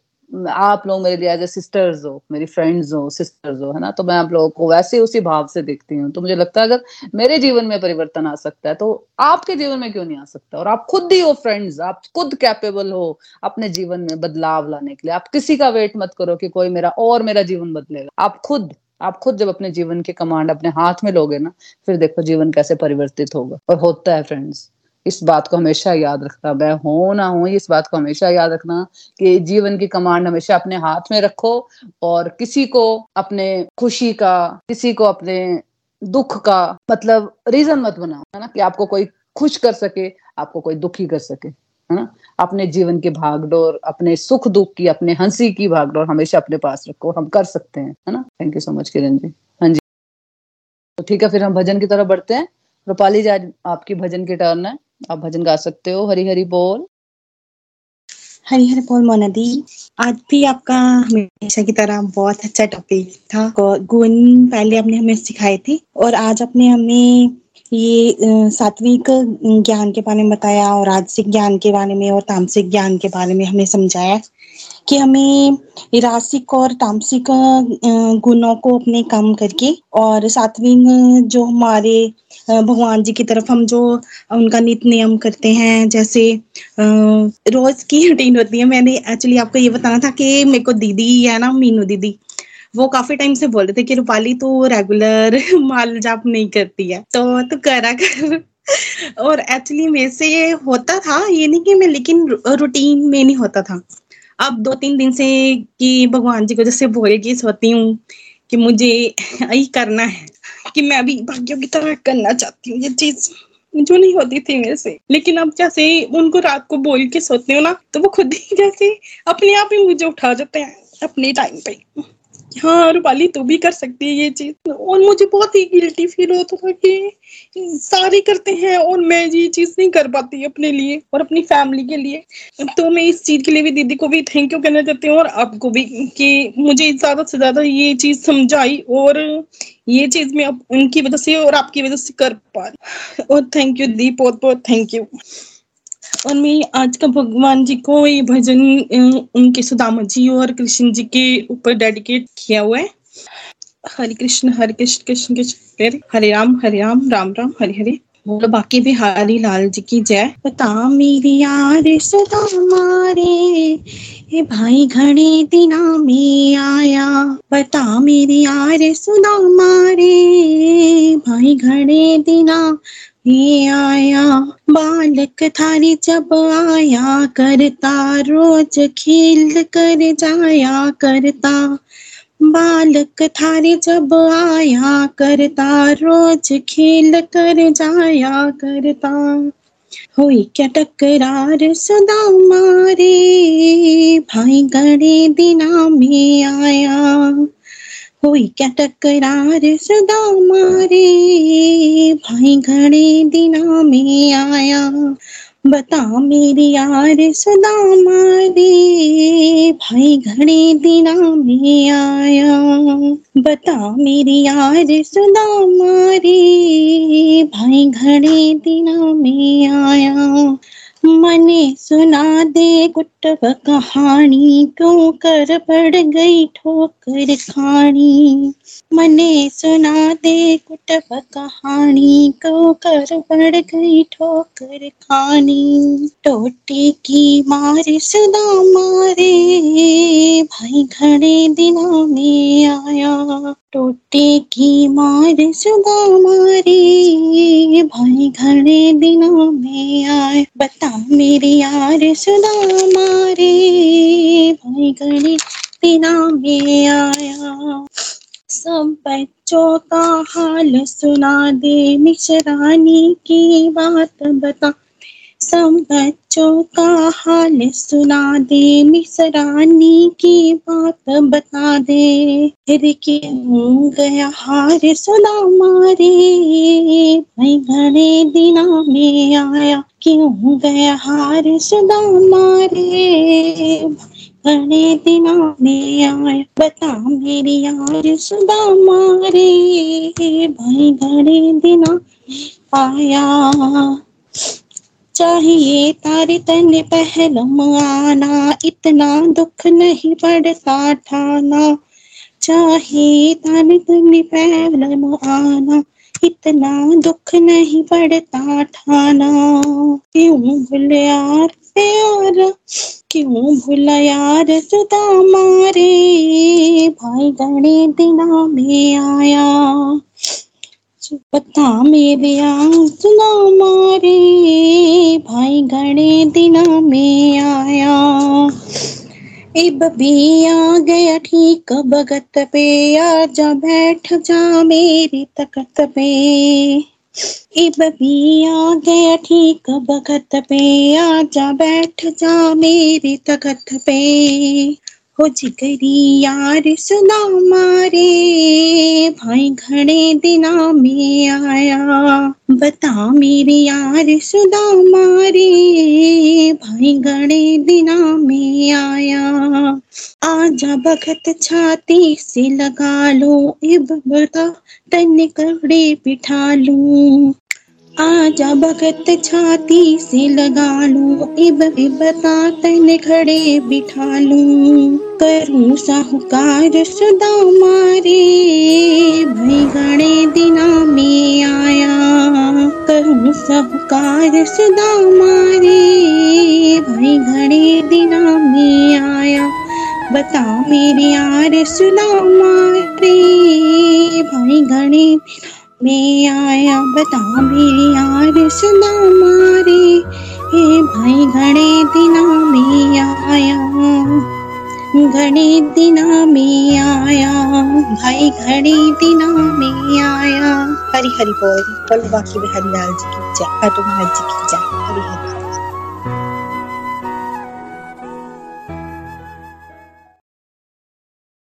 आप लोग मेरे लिए एज ए सिस्टर्स हो, मेरी फ्रेंड्स हो सिस्टर्स हो, है ना? तो मैं आप लोगों को वैसे उसी भाव से देखती हूँ। तो मुझे लगता है अगर मेरे जीवन में परिवर्तन आ सकता है तो आपके जीवन में क्यों नहीं आ सकता? और आप खुद ही हो फ्रेंड्स आप खुद कैपेबल हो अपने जीवन में बदलाव लाने के लिए। आप किसी का वेट मत करो कि कोई मेरा और मेरा जीवन बदलेगा। आप खुद आप खुद जब अपने जीवन की कमांड अपने हाथ में लोगे ना, फिर देखो जीवन कैसे परिवर्तित होगा। और होता है फ्रेंड्स इस बात को हमेशा याद रखना। मैं हो ना हो, इस बात को हमेशा याद रखना कि जीवन की कमांड हमेशा अपने हाथ में रखो और किसी को अपने खुशी का, किसी को अपने दुख का मतलब रीजन मत बनाओ, है ना? कि आपको कोई खुश कर सके, आपको कोई दुखी कर सके। है ना? अपने जीवन की भागडोर अपने सुख दुख की, अपने हँसी की भागदौड़ हमेशा अपने पास रखो। हम कर सकते हैं, है ना? Thank you so much Kiran ji. हाँ जी। तो ठीक है, फिर हम भजन की तरफ़ बढ़ते हैं। रूपाली जी, आज आपकी भजन की टर्न है। आप भजन गा सकते हो। हरी हरी बोल। हरी हरी बोल, मोना दी। आज भी आपका हमेशा की तरह बहुत अच्छा टॉपिक था। गुण पहले आपने हमें सिखाए थे। और आज आपने हमें ये सात्विक ज्ञान के बारे में बताया और राजसिक ज्ञान के बारे में और तामसिक ज्ञान के बारे में हमें समझाया कि हमें रासिक और तामसिक गुणों को अपने कम करके और सात्विक जो हमारे भगवान जी की तरफ़ हम जो उनका नित नियम करते हैं, जैसे रोज की रूटीन होती है। मैंने एक्चुअली आपको ये बताना था कि मेरे को दीदी है ना, मीनू दीदी। वो काफ़ी टाइम से बोल रहे थे कि रूपाली तो रेगुलर माल जाप नहीं करती है। तो तू करा कर। और एक्चुअली मेरे से ये होता था, ये नहीं कि मैं, लेकिन रूटीन में नहीं होता था। अब दो तीन दिन से कि भगवान जी को जैसे बोल के सोती हूँ कि मुझे यही करना है, कि मैं अभी भाग्यों की तरह करना चाहती हूँ, ये चीज़ जो नहीं होती थी मेरे से। लेकिन अब जैसे उनको रात को बोल के सोते हो ना तो वो खुद ही जैसे अपने आप ही मुझे उठा जाते हैं अपने टाइम पे। हाँ रूपाली, तू भी कर सकती है ये चीज़। और मुझे बहुत ही गिल्टी फील होता था कि सारे करते हैं और मैं ये चीज़ नहीं कर पाती अपने लिए और अपनी फैमिली के लिए। तो मैं इस चीज़ के लिए भी दीदी को भी थैंक यू कहना चाहती हूँ और आपको भी कि मुझे ज़्यादा से ज़्यादा ये चीज़ समझाई और ये चीज़ मैं उनकी वजह से और आपकी वजह से कर पा और थैंक यू दी बहुत बहुत थैंक यू और मैं आज का भगवान जी को ये भजन उनके सुदामा जी और कृष्ण जी के ऊपर डेडिकेट किया हुआ है। हरे कृष्ण हरे कृष्ण कृष्ण कृष्ण हरे राम हरे राम राम राम, हरे हरे। बोलो, बाकी भी हरी लाल जी की जय। बता मेरी यार सदा मारे ये भाई घड़े दिना में आया। बता मेरी यार सुदा मारे भाई घड़े दिना में आया, बालक थारी जब आया, करता रोज खेल कर जाया करता। बालक थारे जब आया, करता रोज खेल कर जाया करता। हुई क्या टकरार सदा मारे, भाई गड़े दिना में आया। हुई क्या टकरार सदा मारे, भाई घड़े दिना में आया। बता मेरी यार सदा मारे, भाई घड़े दिना में आया। बता मेरी यार सदा मारे, भाई घड़े दिना में आया। मने सुना दे कुटब कहानी, क्यों कर पड़ गई ठोकर खानी? मने सुना दे कुटब कहानी, क्यों कर पड़ गई ठोकर खानी? टोटी की मार सदा मारे, भाई घड़े दिनों में आया। टोटे की मार सदा मारे, भाई घड़े दिनों में आए बता मेरे यार सुना मारे, भाई गणित बिना में आया। सब बच्चों का हाल सुना दे, मिश्रानी की बात बता। सब बच्चों का हाल सुना दे मिसरानी की बात बता दे फिर क्यों गया हार सुना मारे। भाई घड़े दिना में आया, क्यों गया हार सुना मारे। घड़े दिना में आया, बता मेरी यार सुदा मारे। भाई घड़े दिना आया। चाहिए तारे तन पहलम आना, इतना दुख नहीं पड़ता ठाना। चाहिए तारे तन पहलम आना, इतना दुख नहीं पड़ता ठाना। क्यों भूल यार प्यार क्यों भूला यार जुदा मारे? भाई गणे दिना में आया। बता मेरे सुना मारे, भाई घड़े दिना में आया। इब भी आ गया ठीक भगत पे आ जा बैठ जा मेरी तकत पे। इब भी आ गया ठीक भगत पे आ जा बैठ जा मेरी तकत पे। हो जिगरी यार सुना मारे, भाई घड़े दिना में आया। बता मेरे यार सुदा मारे, भाई घड़े दिना में आया। आजा भगत छाती से लगा लो, इब बता तन कपड़े बिठा लू। आजा भगत छाती से लगा लू, इब बता तन खड़े बिठा लू। करूँ साहूकार सदा मारे, भाई गणे दिना में आया। करूँ साहूकार सदा मारे, भाई घड़े दिना में आया। बता मेरे यार सुना मारे, भाई घड़े दिना में आया, बता मेरी यार सुना मारे। हे भाई घड़े दिना में आया। घड़े दिना में आया। भाई घड़े दिना में आया। हरी हरी बोल बोल बाकी में हरिलाल जी की जय हनुमान जी की जय। हरी हरी।